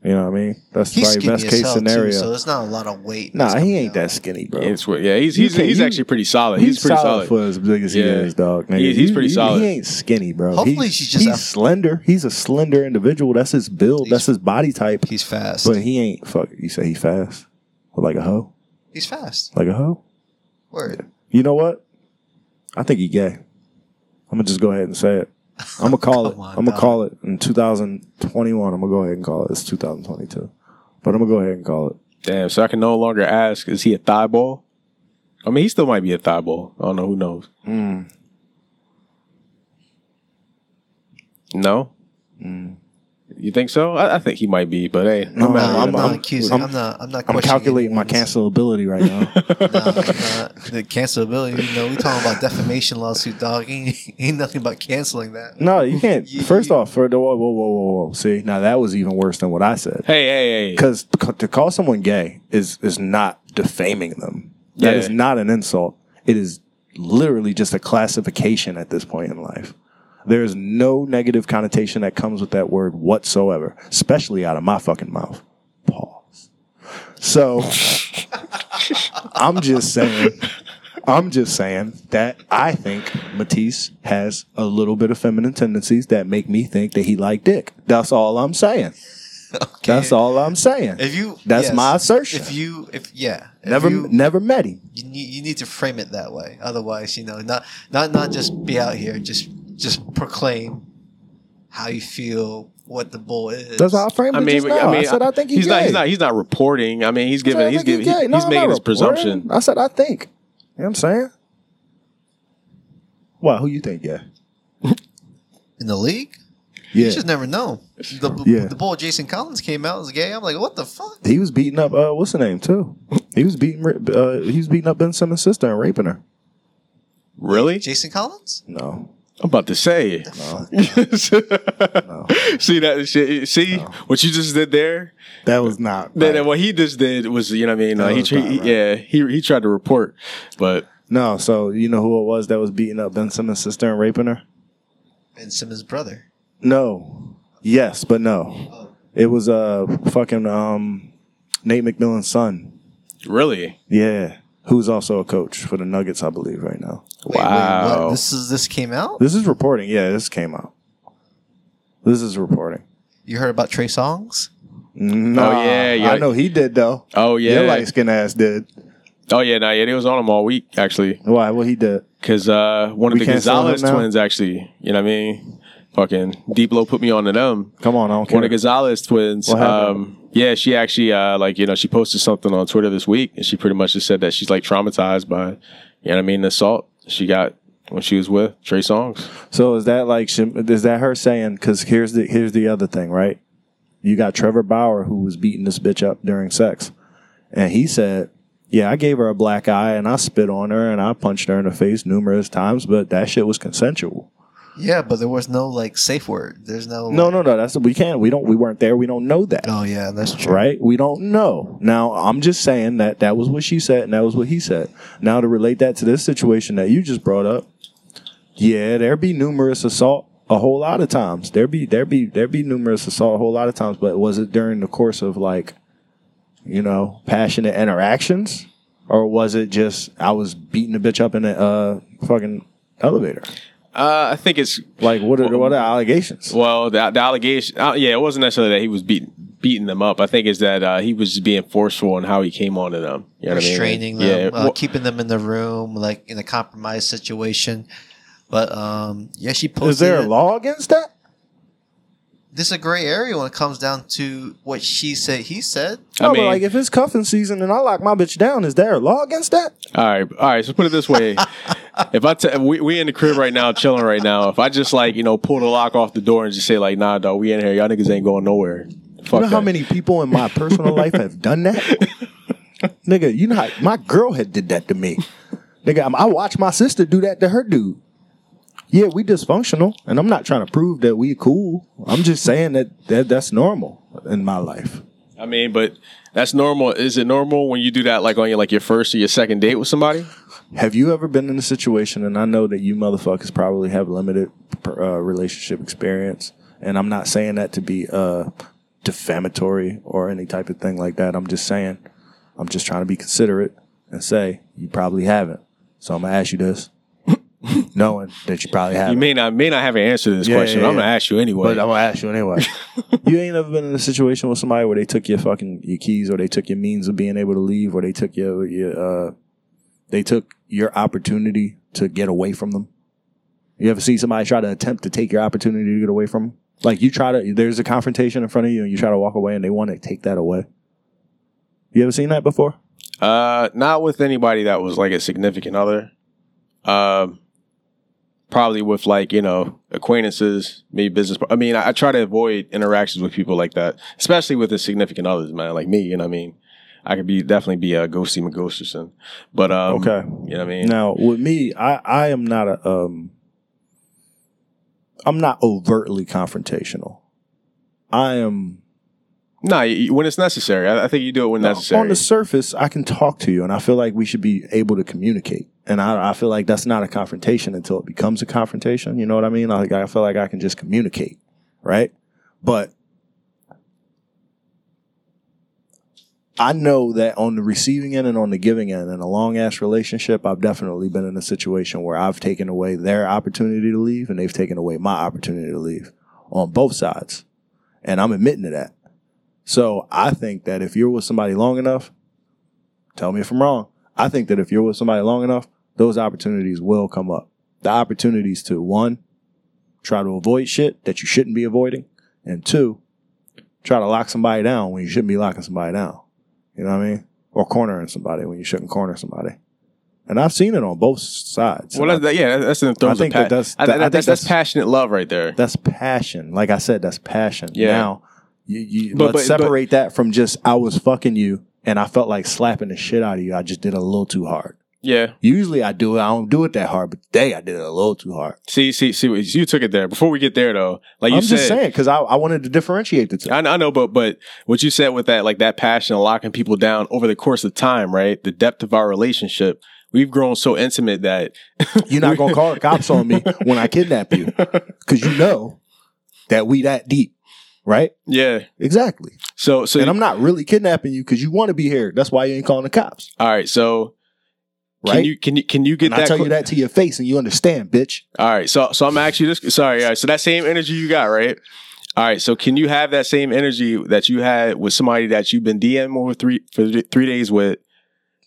You know what I mean? That's He's probably skinny best as case hell scenario. too, so there's not a lot of weight. nah, that's he coming ain't out. that skinny, bro. it's yeah, he's You he's, can't- he's you- actually pretty solid. He's, He's, pretty solid, solid. for as big as he Yeah. is, dog. Nigga. He's- he's He- pretty he- solid. He ain't skinny, bro. Hopefully He- she's just he's a- slender. He's a slender individual. That's his build. He's- That's his body type. He's fast. But he ain't fuck. You say he fast? Like a hoe? He's fast. Like a hoe? Word. You know what? I think he gay. I'm gonna just go ahead and say it. I'm gonna call it. Come on, I'm gonna dog. call it in 2021. I'm gonna go ahead and call it. It's 2022, but I'm gonna go ahead and call it. Damn, so I can no longer ask, is he a thigh ball? I mean, he still might be a thigh ball. I don't know. Who knows? Mm. No. You think so? I, I think he might be, but hey, no No, matter I'm, I'm- not I'm- accusing. I'm- I'm, not. I'm not. I'm calculating my anyone's- cancelability right now. Nah, I'm the cancelability. You know, we talking about defamation lawsuit, dog. Ain't, ain't nothing about canceling that. no, you can't. You- First you- off, for the whoa, whoa, whoa, whoa, whoa. See, now that was even worse than what I said. Hey, hey, hey. Because to call someone gay is is not defaming them. That Yeah. is not an insult. It is literally just a classification at this point in life. There is no negative connotation that comes with that word whatsoever, especially out of my fucking mouth. Pause. So I'm just saying, I'm just saying that I think Matisse has a little bit of feminine tendencies that make me think that he like dick. That's all I'm saying. Okay. That's all I'm saying. If you, That's yes. my assertion. If you, if yeah, if never, you, never met him. you need, you need to frame it that way. Otherwise, you know, not not not just be out here just just proclaim how you feel, what the bull is. That's how I framed it I mean, just now. I, I mean, said I think he's, he's not. He's not. He's not reporting. I mean, he's I said, I giving. He's giving. He, No, he's I'm making his reporting. presumption. I said I think. You know what I'm saying? What? Who you think? Yeah. in the league. Yeah. You just never know. The, Yeah. the bull Jason Collins came out as gay. I'm like, what the fuck? He was beating up. Uh, what's the name too? He was beating. Uh, he was beating up Ben Simmons' sister and raping her. Really? Jason Collins? No. I'm about to say. No. see that shit? See what you just did there? That was not. Then right. what he just did was, you know, what I mean, uh, he, tra- right. yeah, he he tried to report, but No. So you know who it was that was beating up Ben Simmons' sister and raping her? Ben Simmons' brother. No. Yes, but no. It was uh fucking um Nate McMillan's son. Really? Yeah, who's also a coach for the Nuggets, I believe, right now. Wait, wait, Wow. what? This is this came out. This is reporting. Yeah, this came out. This is reporting. You heard about Trey Songz? No, yeah, yeah. I know he did though. Oh yeah. Your light skin ass did. Oh yeah, no, yeah, they was on him all week actually, Why? What he did? because uh, one of We the can't sell him Gonzalez twins actually, you know what I mean? Fucking Deep Low put me on to them. Come on, I don't care. One of Gonzalez twins. Um, yeah, she actually uh, like you know she posted something on Twitter this week, and she pretty much just said that she's like traumatized by, you know what I mean, the assault she got when she was with Trey Songz. So is that like is that her saying? Because here's the here's the other thing, right? You got Trevor Bauer who was beating this bitch up during sex, and he said, "Yeah, I gave her a black eye and I spit on her and I punched her in the face numerous times, but that shit was consensual." Yeah, but there was no like safe word. There's no. No, no, no. That's we can't. We don't. We weren't there. We don't know that. Oh yeah, that's true. Right? We don't know. Now, I'm just saying that that was what she said and that was what he said. Now, to relate that to this situation that you just brought up, yeah, there be numerous assault a whole lot of times. There be there be there be numerous assault a whole lot of times, but was it during the course of like, you know, passionate interactions, or was it just I was beating the bitch up in a uh, fucking elevator? Uh, I think it's Like, what are what are allegations? well the, the allegation. Uh, yeah, it wasn't necessarily that he was beating beating them up. I think it's that uh, he was just being forceful in how he came onto them. You know what I mean? restraining them, Yeah, uh, well- keeping them in the room, like in a compromised situation. But um, yeah, she posted. Is there a law against that? This is a gray area when it comes down to what she said. He said. I No, but mean- like if it's cuffing season and I lock my bitch down, is there a law against that? All right, all right. So put it this way: if I t- we we in the crib right now, chilling right now. If I just like you know pull the lock off the door and just say like, Nah, dog, we in here. Y'all niggas ain't going nowhere. Fuck you know how many people in my personal life have done that? Nigga, you know how my girl had did that to me. Nigga, I watched my sister do that to her dude. Yeah, we dysfunctional, and I'm not trying to prove that we cool. I'm just saying that, that that's normal in my life. I mean, but that's normal. Is it normal when you do that like on your like your first or your second date with somebody? Have you ever been in a situation, and I know that you motherfuckers probably have limited uh, relationship experience, and I'm not saying that to be uh, defamatory or any type of thing like that. I'm just saying, I'm just trying to be considerate and say you probably haven't. So I'm gonna ask you this, knowing that you probably haven't. You may not may not have an answer to this Yeah, question. yeah, I'm gonna ask you anyway. But I'm gonna ask you anyway. you ain't ever been in a situation with somebody where they took your fucking your keys, or they took your means of being able to leave, or they took your your uh, they took your opportunity to get away from them. You ever see somebody try to attempt to take your opportunity to get away from them? Like you try to, there's a confrontation in front of you, and you try to walk away, and they want to take that away. You ever seen that before? Uh, not with anybody that was like a significant other. Um, probably with like you know acquaintances, maybe business. I mean, I, I try to avoid interactions with people like that, especially with the significant others, man. Like me, you know what I mean. I could be definitely be a ghosty McGhosterson, but um, Okay. you know what I mean. Now, with me, I I am not a um I'm not overtly confrontational. I am Nah, when it's necessary, I, I think you do it when necessary. on the surface. I can talk to you, and I feel like we should be able to communicate. And I, I feel like that's not a confrontation until it becomes a confrontation. You know what I mean? Like I feel like I can just communicate, right? But I know that on the receiving end and on the giving end in a long ass relationship, I've definitely been in a situation where I've taken away their opportunity to leave and they've taken away my opportunity to leave on both sides. And I'm admitting to that. So I think that if you're with somebody long enough, tell me if I'm wrong. I think that if you're with somebody long enough, those opportunities will come up. The opportunities to one, try to avoid shit that you shouldn't be avoiding, and two, try to lock somebody down when you shouldn't be locking somebody down. You know what I mean? Or cornering somebody when you shouldn't corner somebody. And I've seen it on both sides. well, that's, that, yeah, that's in terms I think of pa- that that's- I- that- I think that's that's- passionate love right there. that's passion. Like I said, that's passion. Yeah. Now, you, you But- let's but- but- separate that from just I was fucking you and I felt like slapping the shit out of you. I just did a little too hard. Yeah. Usually I do it. I don't do it that hard, but today I did it a little too hard. See, see, see. You took it there. Before we get there, though, like you I'm said, just saying because I, I wanted to differentiate the two. I, I know, but but what you said with that, like that passion of locking people down over the course of time, right? The depth of our relationship, we've grown so intimate that You're not gonna call the cops on me when I kidnap you because you know that we that deep. right? Yeah. Exactly. So so and I'm not really kidnapping you because you want to be here. That's why you ain't calling the cops, all right. So right? can you can you can you get and I that? tell cl- you that to your face, and you understand, bitch. All right. So so I'm actually this. Sorry. All right. So that same energy you got, right? All right. So can you have that same energy that you had with somebody that you've been DM over three for three days with,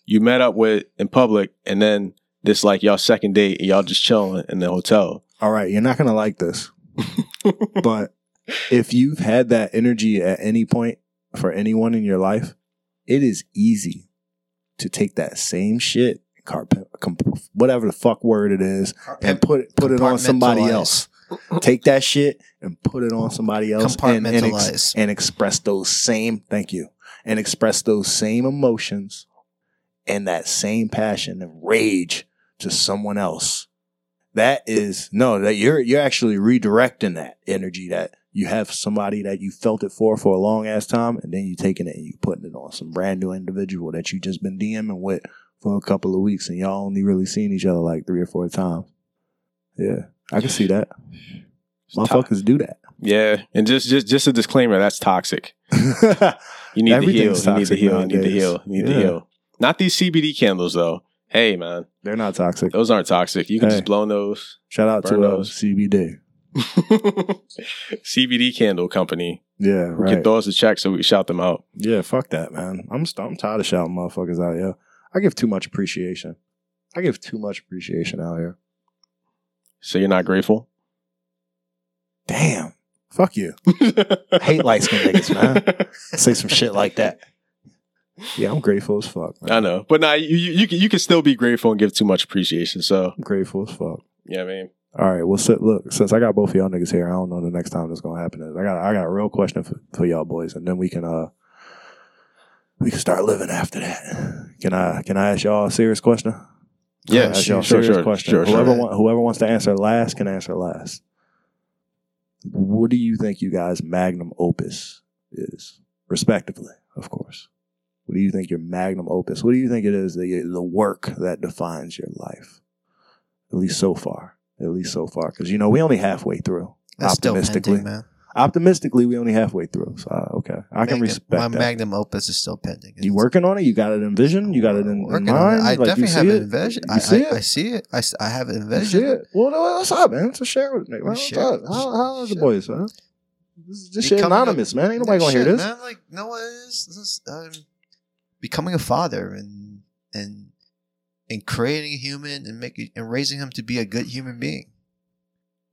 you met up with in public, and then this like y'all second date, and y'all just chilling in the hotel. All right, you're not gonna like this, but if you've had that energy at any point for anyone in your life, it is easy to take that same shit, whatever the fuck word it is, and put it put it on somebody else. Take that shit and put it on somebody else, and, and, ex- and express those same thank you, and express those same emotions and that same passion and rage to someone else. That is no, that you're you're actually redirecting that energy that you have somebody that you felt it for for a long ass time, and then you're taking it and you're putting it on some brand new individual that you just been DMing with for a couple of weeks, and y'all only really seen each other like three or four times. Yeah, I can see that. Motherfuckers do that. Yeah, and just just just a disclaimer. That's toxic. You need to heal. You need to heal. You need to heal. You need to heal. Not these CBD candles though. Hey man, They're not toxic. those aren't toxic. You can Hey. just blow those. Shout out to uh, those. CBD. CBD candle company. Yeah, right. throw us a check so we can shout them out. Yeah, fuck that, man. I'm st- I'm tired of shouting motherfuckers out here. I give too much appreciation. I give too much appreciation out here. So you're not grateful? Damn. Fuck you. I hate light skinned niggas, man. Say some shit like that. Yeah, I'm grateful as fuck. Man. I know, but nah, you, you you can you can still be grateful and give too much appreciation. So I'm grateful as fuck. yeah, I mean, All right, well, sit, look, since I got both of y'all niggas here, I don't know the next time that's gonna happen is. I got I got a real question for, for y'all boys, and then we can uh we can start living after that. Can I can I ask y'all a serious question? yeah, Ask sure, y'all a sure, serious sure, question. sure, whoever sure. wa- whoever wants to answer last can answer last. What do you think you guys' magnum opus is, respectively, of course? What do you think your magnum opus? What do you think it is the the work that defines your life? At least so far. At least so far, because you know we only halfway through. That's still optimistically, pending, man. Optimistically, we only halfway through. So uh, okay, I can Magnum- respect my that. magnum opus is still pending. you working on it? You got it in vision? You got it in, in Working on mind? it. I Like, you definitely see have it it in vision. You I, see I, it? I see it. I, s- I have it in vision. it? Well, no, what's up, man? So share with me. Man. What's up? How, how are the boys, man? This is this shit Becoming a- anonymous, man. Ain't nobody gonna hear Shit, this. Man, like, no, it is? This is um, becoming a father and and and creating a human and making and raising him to be a good human being.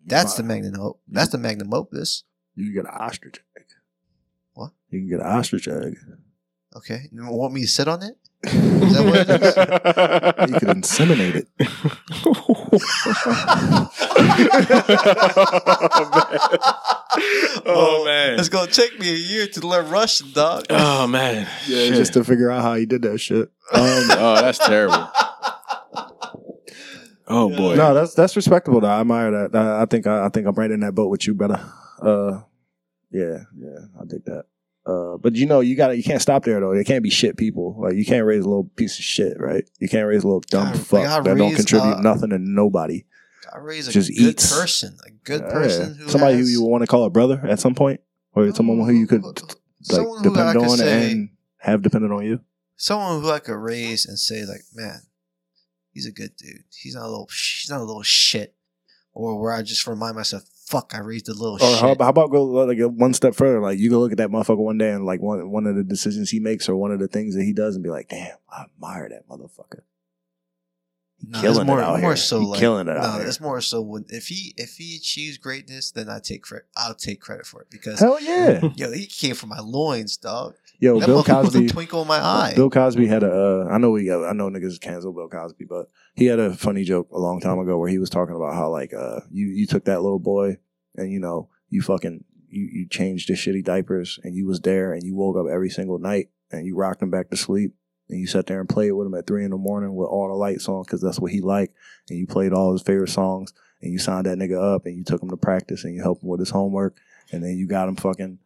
That's the magnum op. That's the magnum opus. You can get an ostrich egg. What? You can get an ostrich egg. Okay, you want me to sit on it? Is that what it is? You can inseminate it. oh man. Oh man! It's gonna take me a year to learn Russian, dog. Oh man. Yeah, Shit. just to figure out how he did that shit. Um, oh, that's terrible. Oh boy. no, that's that's respectable. Though. I admire that. I, I think I, I think I'm right in that boat with you, brother. Uh, yeah, yeah, I dig that. Uh, but you know, you got to you can't stop there though. They can't be shit people. Like you can't raise a little piece of shit, right? You can't raise a little dumb God, fuck God that don't contribute uh, nothing to nobody. I raise a Just good eats. person, a good Yeah. person who somebody has, who you want to call a brother at some point, or someone who you could like someone who I depend could on say, and have dependent on you. someone who I could raise and say like, man, he's a good dude. He's not a little. He's not a little shit. Or where I just remind myself, fuck, I raised a little Or shit. how, about- how about go like one step further? Like you go look at that motherfucker one day and like one one of the decisions he makes or one of the things that he does and be like, damn, I admire that motherfucker. He No, killing it's more, it out more here. so like killing it no, out here. it's more so when if he if he achieves greatness, then I take credit. I'll take credit for it because Hell yeah, yo, he came from my loins, dog. yo, that Bill Cosby was a twinkle in my eye. Bill Cosby had a. Uh, I know we. Uh, I know niggas cancel Bill Cosby, but he had a funny joke a long time ago where he was talking about how like uh you you took that little boy and you know you fucking you you changed his shitty diapers and you was there and you woke up every single night and you rocked him back to sleep and you sat there and played with him at three in the morning with all the lights on because that's what he liked and you played all his favorite songs and you signed that nigga up and you took him to practice and you helped him with his homework and then you got him fucking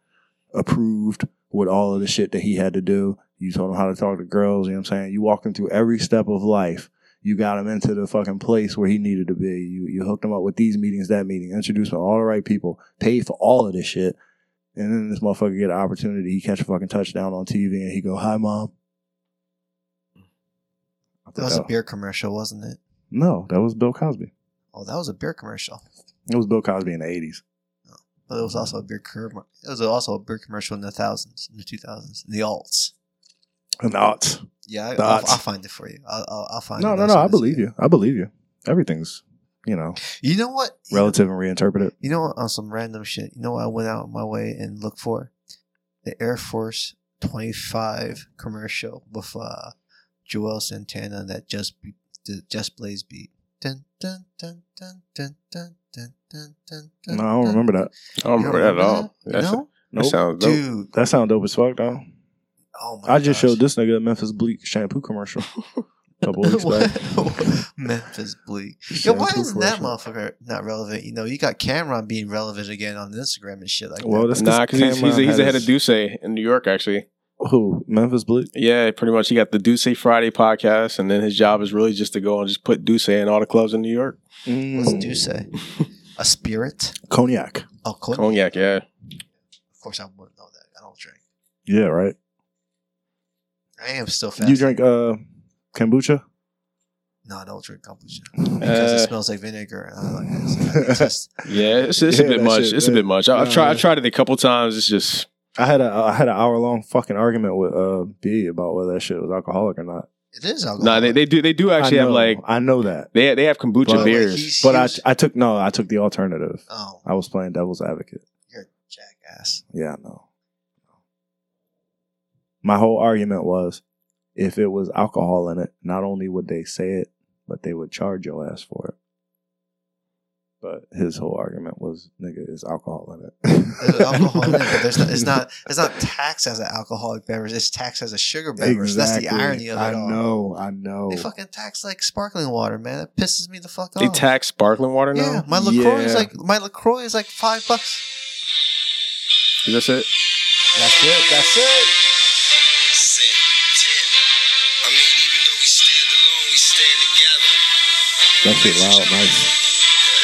approved with all of the shit that he had to do. You told him how to talk to girls, you know what I'm saying? You walked him through every step of life. You got him into the fucking place where he needed to be. You you hooked him up with these meetings, that meeting, introduced him to all the right people, paid for all of this shit. And then this motherfucker get an opportunity, he catch a fucking touchdown on TV, and he go, "Hi, mom." That was a beer commercial, wasn't it? No, that was Bill Cosby. Oh, that was a beer commercial. It was Bill Cosby in the eighties. But it was also a beer com- It was also a beer commercial in the thousands, in the two thousands, in the alts. The aughts. Yeah, The I'll, aughts. I'll find it for you. I'll, I'll, I'll find No, it. no, no. I believe you. I believe you. Everything's, you know, You know what? Relative and reinterpreted. You know, on some random shit. You know what I went out my way and looked for? The Air Force 25 commercial with uh, Juelz Santana that just be- Just Blaze beat. Dun, dun, dun, dun, dun, dun, dun, dun, dun, dun, No, I don't remember that. I don't remember that at all. that? That's, no, That Nope. sounds dope. dude. That sounds dope as fuck, though. Oh my I just gosh. showed this nigga a Memphis Bleek shampoo commercial a couple weeks back. Memphis Bleek. Yo, why isn't that motherfucker not relevant? You know, you got Cam'ron being relevant again on Instagram and shit like Well, that. that's Nah, because he's, he's, he's the head of D'USSÉ in New York, actually. Who? Memphis Bleek? Yeah, pretty much. He got the D'USSÉ Friday podcast, and then his job is really just to go and just put D'USSÉ in all the clubs in New York. What's Mm. do say? A spirit? Cognac. Oh, cool. Cognac, yeah. Of course, I wouldn't know that. I don't drink. Yeah, right. I am still fast. You drink uh kombucha? No, I don't drink kombucha because it Uh, smells like vinegar. And I like it. It's just, Yeah, it's, it's Yeah, a bit much. shit- it's a bit much. I, I've Nah, tried. yeah. I've tried it a couple times. It's just I had a I had an hour long fucking argument with uh B about whether that shit was alcoholic or not. it is alcohol. no. they, they do. They do I actually have like I know that, they they have kombucha But- beers. He's- but he I I took no, I took the alternative. oh, I was playing devil's advocate. you're a jackass. Yeah, I know. My whole argument was if it was alcohol in it, not only would they say it, but they would charge your ass for it. But his whole argument was, nigga, is alcohol in it. There's alcohol in it, but there's not, it's not it's not taxed as an alcoholic beverage. It's taxed as a sugar beverage. Exactly. That's the irony of it I all. know, I know. They fucking tax like sparkling water, man. That pisses me the fuck off. They tax sparkling water now. Yeah, my LaCroix is like my LaCroix is like five bucks. Is this it? That's it. That's it. Sin, tip. I mean, even though we stand alone, we stand together. that shit loud, nice.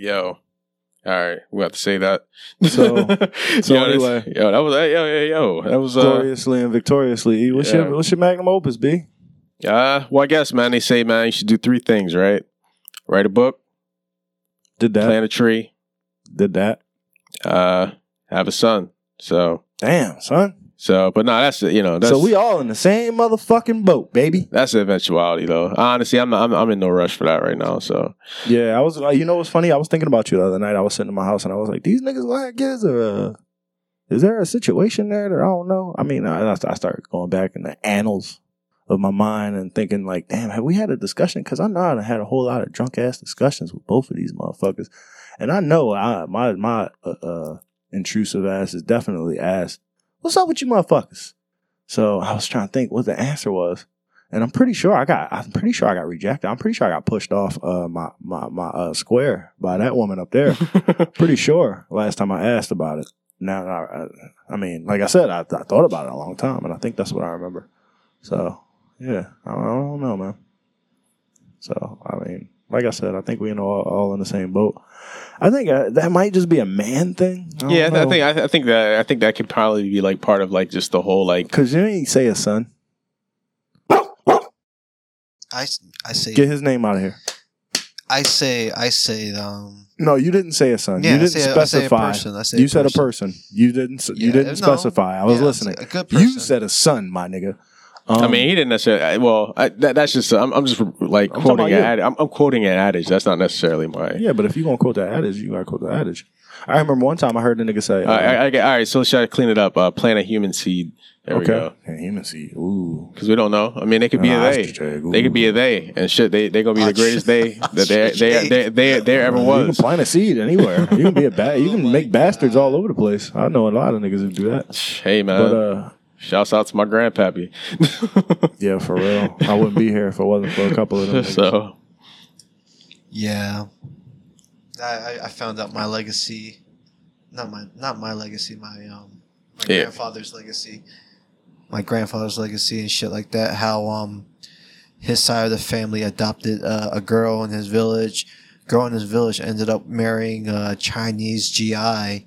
Yo. All right, we have to say that. So- so yo, this- anyway. yo, that was yo, yo, yo, that was uh, Gloriously and victoriously. E, What's Yeah. your what's your magnum opus, B? uh, well, I guess, man, they say, man, you should do three things, right? Write a book, Did that? plant a tree, Did that? uh, have a son. So, Damn, son. So, but no, that's you know, that's so we all in the same motherfucking boat, baby. that's the eventuality, though. Honestly, I'm not, I'm I'm in no rush for that right now. So, Yeah, I was. Uh, you know what's funny? I was thinking about you the other night. I was sitting in my house and I was like, "These niggas like kids or uh, is there a situation there that I don't know?" I mean, I, I started going back in the annals of my mind and thinking like, "Damn, have we had a discussion?" Because I know I had a whole lot of drunk ass discussions with both of these motherfuckers, and I know I, my my uh, uh, intrusive ass is definitely asked, "What's up with you motherfuckers?" So I was trying to think what the answer was. And I'm pretty sure I got. I'm pretty sure I got rejected. I'm pretty sure I got pushed off uh, my my my uh, square by that woman up there. pretty sure last time I asked about it. Now, I, I mean, like I said, I, I thought about it a long time, and I think that's what I remember. So yeah, I, I don't know, man. So I mean, like I said, I think we know all, all in the same boat. I think uh, that might just be a man thing. yeah, I, th- I think I, th- I think that I think that could probably be like part of like just the whole like because you ain't say a son. I, I say Get his name out of here. I say I say um No, you didn't say a son. Yeah, you didn't say a- I say a specify. person. I say you a said a person. person. You didn't. s- you Yeah, didn't no. specify. I was Yeah, listening. a good You said a son, my nigga. Um, I mean, he didn't necessarily. Well, I, that, that's just. I'm, I'm just like I'm quoting an adage. I'm, I'm quoting an adage. That's not necessarily my. yeah, but if you gonna quote that adage, you gotta quote the adage. I remember one time I heard a nigga say, All right, I, I, all right, so should I clean it up? Uh, plant a human seed. There we "Okay, go. and human seed, ooh, Because we don't know. I mean, they could be Uh, a they. egg, They could be a they, and shit. They they gonna be the greatest they that they Ostrich they they they there ever You was. can plant a seed anywhere. You can be a bad. You can make bastards all over the place. I know a lot of niggas who do that. Hey man, But uh, shouts out to my grandpappy. yeah, for real, I wouldn't be here if it wasn't for a couple of them. so yeah. I, I I found out my legacy, not my not my legacy, my um my Yeah. grandfather's legacy, my grandfather's legacy and shit like that. How um his side of the family adopted uh, a girl in his village. Girl in his village ended up marrying a Chinese GI,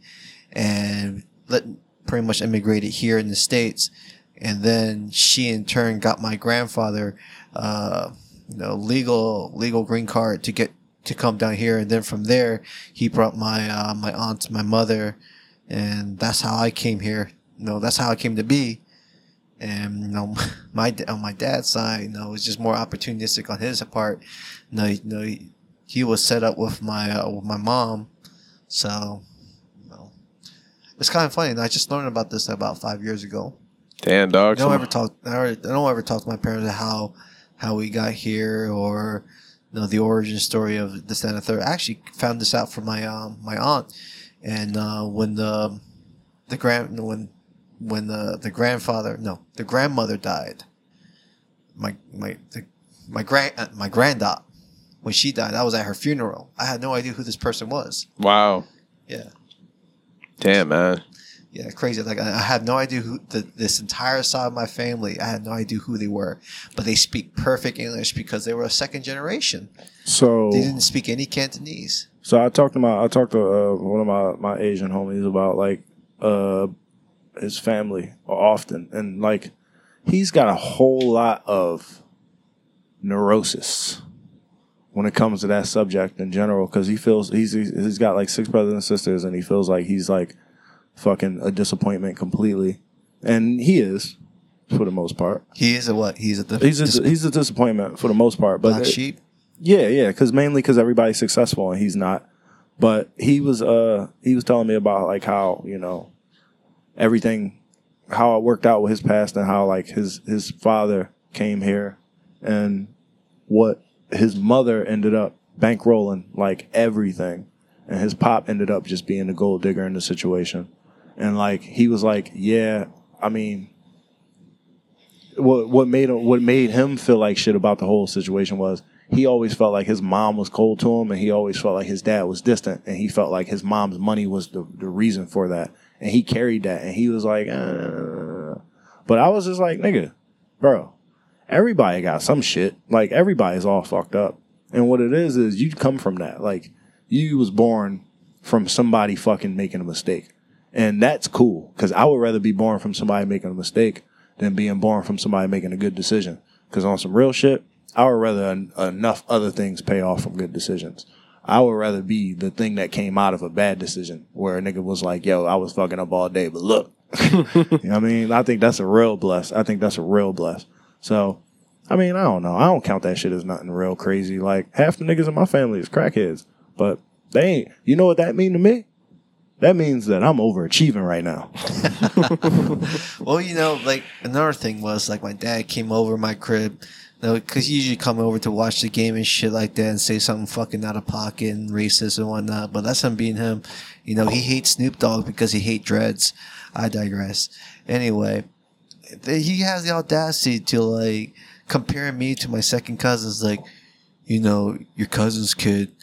and let pretty much immigrated here in the states. And then she in turn got my grandfather, uh, you know, legal legal green card to get to come down here. And then from there, he brought my uh, my aunt, my mother, and that's how I came here. You know, that's how I came to be. And you know, my on my dad's side, you know, it was just more opportunistic on his part. You know, you know he, he was set up with my uh, with my mom, so it's kind of funny. And I just learned about this about five years ago. damn dog. I don't ever talk. I don't- I don't ever talk to my parents about how how we got here or you know the origin story of this that, and the third. I actually found this out from my um my aunt, and uh, when the the grand when when the the grandfather no the grandmother died. My my the, my grand uh, my granddaughter when she died, I was at her funeral. I had no idea who this person was. wow. Yeah. Damn man. Yeah, crazy. Like I I had no idea who the, this entire side of my family. I had no idea who they were, but they speak perfect English because they were a second generation. So They didn't speak any Cantonese. So I talked to my I talked to uh, one of my my Asian homies about like uh his family often and like he's got a whole lot of neurosis when it comes to that subject in general because he feels he's he's he's got like six brothers and sisters and he feels like he's like fucking a disappointment completely and he is for the most part He is a what? He's a he's a, he's a disappointment for the most part but black it- sheep. yeah, yeah, because mainly because everybody's successful and he's not. But he was uh he was telling me about like how you know everything how it worked out with his past and how like his his father came here and what his mother ended up bankrolling like everything. And his pop ended up just being the gold digger in the situation. And like he was like yeah i mean what what made him what made him feel like shit about the whole situation was he always felt like his mom was cold to him and he always felt like his dad was distant and he felt like his mom's money was the, the reason for that. And he carried that and he was like uh. but i was just like nigga bro everybody got some shit like everybody's all fucked up and what it is is you come from that like you was born from somebody fucking making a mistake and that's cool because i would rather be born from somebody making a mistake than being born from somebody making a good decision because on some real shit i would rather en- enough other things pay off from good decisions I would rather be the thing that came out of a bad decision where a nigga was like, yo, I was fucking up all day, but look. you know what I mean? I think that's a real bless. I think that's a real bless. So, I mean, I don't know. I don't count that shit as nothing real crazy. Like, half the niggas in my family is crackheads, but they ain't. You know what that mean to me? That means that I'm overachieving right now. Well, you know, like another thing was like my dad came over my crib, you because he usually come over to watch the game and shit like that and say something fucking out of pocket and racist and whatnot. But that's him being him. You know, he hates Snoop Dogg because he hates dreads. I digress. Anyway, he has the audacity to like compare me to my second cousins. Like, you know, your cousin's kid.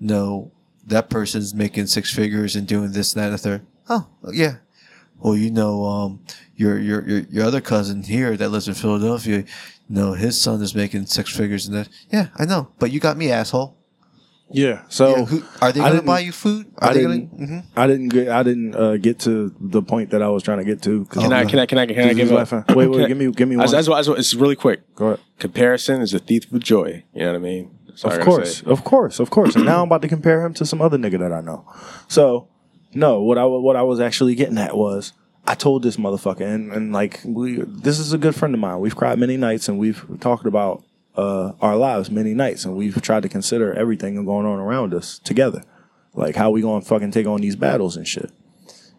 No, that person's making six figures and doing this, that, and the third. Oh, yeah. Well, you know, um, your, your your your other cousin here that lives in Philadelphia, know, his son is making six figures and that. Yeah, I know, but you got me, asshole. Yeah. So Yeah, who, are they I going to didn't- buy you food? Are I didn't. Gonna, Mhm. I didn't get. I didn't uh, get to the point that I was trying to get to. Can I I'm can I can I can I He's give a. Wait, wait, give me, give me As, one. as, as, it's really quick. Go ahead. Comparison is a thief of joy. You know what I mean? Sorry, of course, of course, of course. And now I'm about to compare him to some other nigga that I know. So, no, what I what I was actually getting at was I told this motherfucker, and, and like we, this is a good friend of mine. We've cried many nights, and we've talked about uh, our lives many nights, and we've tried to consider everything going on around us together, like how we gonna fucking take on these battles and shit.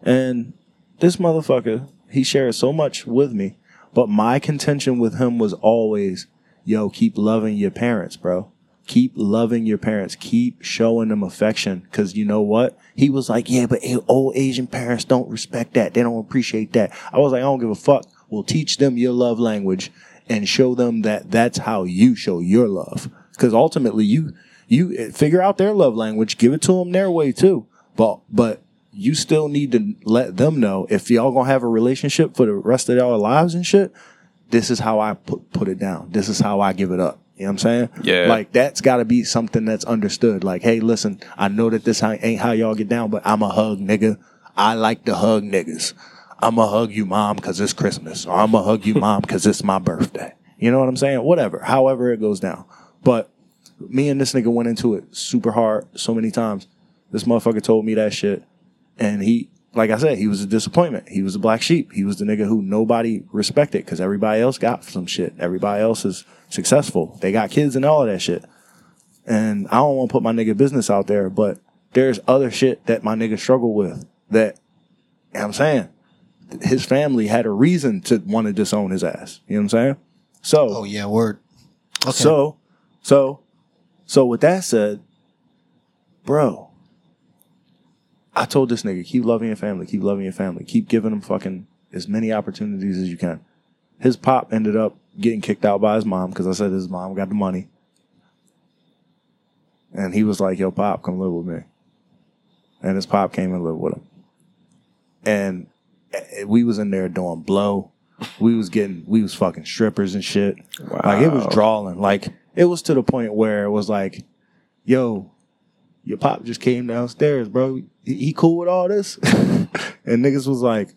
And this motherfucker, he shared so much with me, but my contention with him was always, yo, keep loving your parents, bro. Keep loving your parents. Keep showing them affection. Cause you know what? He was like, yeah, but old Asian parents don't respect that. They don't appreciate that. I was like, I don't give a fuck. We'll teach them your love language and show them that that's how you show your love. Cause ultimately you, you eh, figure out their love language, give it to them their way too. But, but you still need to let them know if y'all gonna have a relationship for the rest of y'all lives and shit, this is how I put put it down. This is how I give it up. You know what I'm saying? Yeah. Like that's got to be something that's understood. Like, hey, listen, I know that this ain't how y'all get down, but I'm a hug nigga. I like to hug niggas. I'm a hug you, mom, because it's Christmas, or I'm going to hug you, mom, because it's my birthday. You know what I'm saying? Whatever, however it goes down. But me and this nigga went into it super hard so many times. This motherfucker told me that shit, and he, like I said, he was a disappointment. He was a black sheep. He was the nigga who nobody respected because everybody else got some shit. Everybody else is successful. They got kids and all of that shit. And I don't want to put my nigga business out there, but there's other shit that my nigga struggled with that, you know I'm saying? His family had a reason to want to disown his ass. You know what I'm saying? So, Oh yeah, word. Okay. so, so, so with that said, bro, I told this nigga, keep loving your family, keep loving your family, keep giving them fucking as many opportunities as you can. His pop ended up getting kicked out by his mom because I said his mom got the money. And he was like, yo, pop, come live with me. And his pop came and lived with him. And Eh, we was in there doing blow. We was getting, we was fucking strippers and shit. Like it was Wow. drawing. Like it was to the point where it was like, yo, your pop just came downstairs, bro. He, he cool with all this? and niggas was like,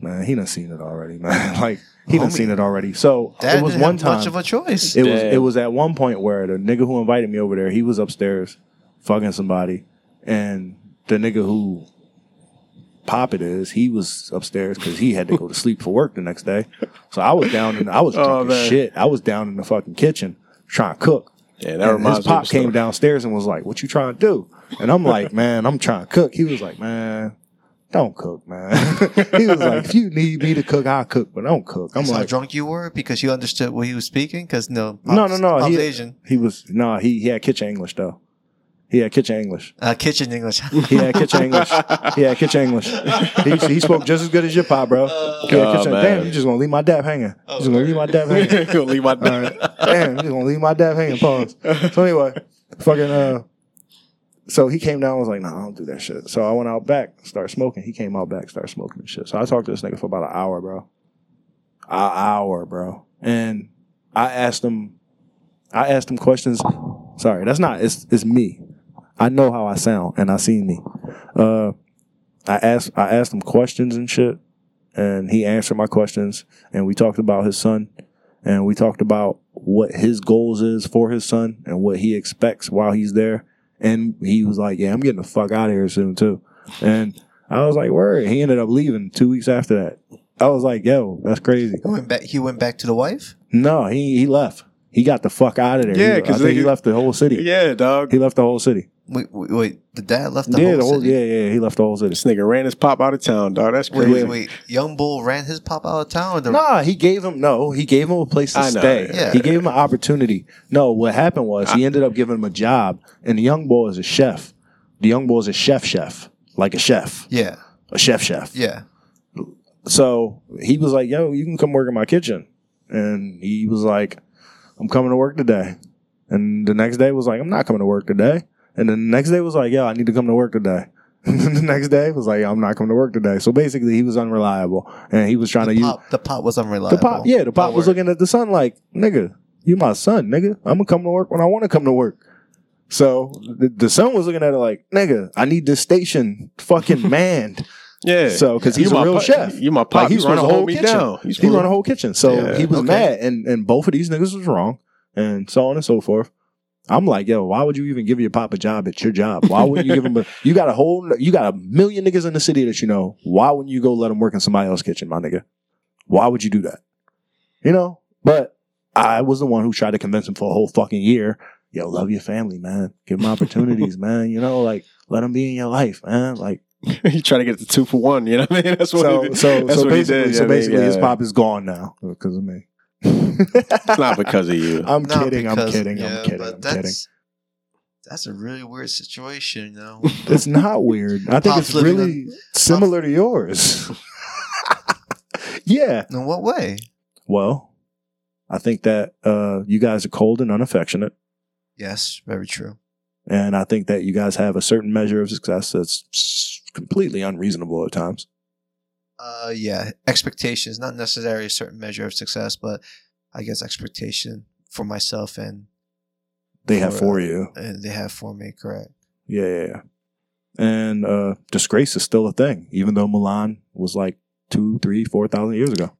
man, he done seen it already, man. like he done Homie, seen it already. So Dad it was didn't one have time. much of a choice. It was it was at one point where the nigga who invited me over there, he was upstairs fucking somebody, and the nigga who pop it is, he was upstairs because he had to go to sleep for work the next day. So I was down in I was Oh, drinking man. shit. I was down in the fucking kitchen trying to cook. Yeah, that And reminds his me. pop a came story. downstairs and was like, "What you trying to do?" And I'm like, "Man, I'm trying to cook." He was like, "Man." Don't cook, man. he was like, if you need me to cook, I'll cook, but don't cook. I'm That's how drunk you were because you understood what he was speaking. Because no, no, no, no. Pop's He, Asian. he was no, he he had kitchen English though. He had kitchen English. Uh, kitchen English. yeah, had kitchen English. He had kitchen English. He, he spoke just as good as your pop, bro. He had Oh, kitchen. man. Damn, you just gonna leave my dap hanging. You just gonna leave my dap hanging. Gonna leave my All right. Damn, you just gonna leave my dap hanging. Pause. So anyway, fucking uh. So he came down. and was like, "No, nah, I don't do that shit." So I went out back, started smoking. He came out back, started smoking and shit. So I talked to this nigga for about an hour, bro. An hour, bro. And I asked him, I asked him questions. Sorry, that's not. It's it's me. I know how I sound, and I seen me. Uh, I asked I asked him questions and shit, and he answered my questions, and we talked about his son, and we talked about what his goals is for his son and what he expects while he's there. And he was like, "Yeah, I'm getting the fuck out of here soon too." And I was like, "Word." He ended up leaving two weeks after that. I was like, "Yo, that's crazy." he went back. He went back to the wife. No, he he left. He got the fuck out of there. Yeah, He- 'cause I think they- he left the whole city. Yeah, dog. He left the whole city. Wait, wait, wait the dad left the yeah, whole the whole city? yeah, yeah. He left the whole city. This nigga ran his pop out of town, dog. That's Wait, crazy. wait, wait. Young Bull ran his pop out of town. The, Nah, he gave him no. He gave him a place to I know, stay. yeah. He gave him an opportunity. No, what happened was he ended up giving him a job, and the young boy is a chef. The young boy is a chef, chef, like a chef, Yeah, a chef, chef. yeah. So he was like, "Yo, you can come work in my kitchen," and he was like, "I'm coming to work today." And the next day was like, "I'm not coming to work today." And then the next day was like, "Yo, I need to come to work today." And then the next day was like, "I'm not coming to work today." So basically, he was unreliable, and he was trying The to use pop, the pot was unreliable. the pop, yeah, the pop Oh, was looking at the son like, nigga, you my son, nigga. I'm gonna come to work when I want to come to work. So the, the son was looking at it like, nigga, I need this station fucking manned. yeah. So because he's You a my real pa- chef, You my pop. Like, you he run supposed a to whole hold me kitchen. down. You He supposed run a whole kitchen. So Yeah. he was Okay. mad, and and both of these niggas was wrong, and so on and so forth. I'm like, yo, why would you even give your pop a job at your job? Why wouldn't you give him a? You got a whole, you got a million niggas in the city that you know. Why wouldn't you go let him work in somebody else's kitchen, my nigga? Why would you do that? You know. But I was the one who tried to convince him for a whole fucking year. Yo, love your family, man. Give them opportunities, man. You know, like let them be in your life, man. Like you try to get the two for one. You know what I mean? That's what. so, he did. so, so basically, did, so you know I mean? basically, his Yeah. pop is gone now because of me. It's not because of you. I'm Not kidding. I'm kidding. yeah, I'm kidding. but I'm that's, kidding. That's a really weird situation, you know. It's not weird. I think Pop's it's living really similar to yours. yeah. In what way? Well, I think that uh, you guys are cold and unaffectionate, Yes, very true. and I think that you guys have a certain measure of success that's completely unreasonable at times. Uh, yeah, expectations, not necessarily a certain measure of success, but I guess expectation for myself and They have For, for you. and they have for me. Correct. Yeah, yeah, yeah. And uh, disgrace is still a thing, even though Mulan was like two, three, four thousand years ago.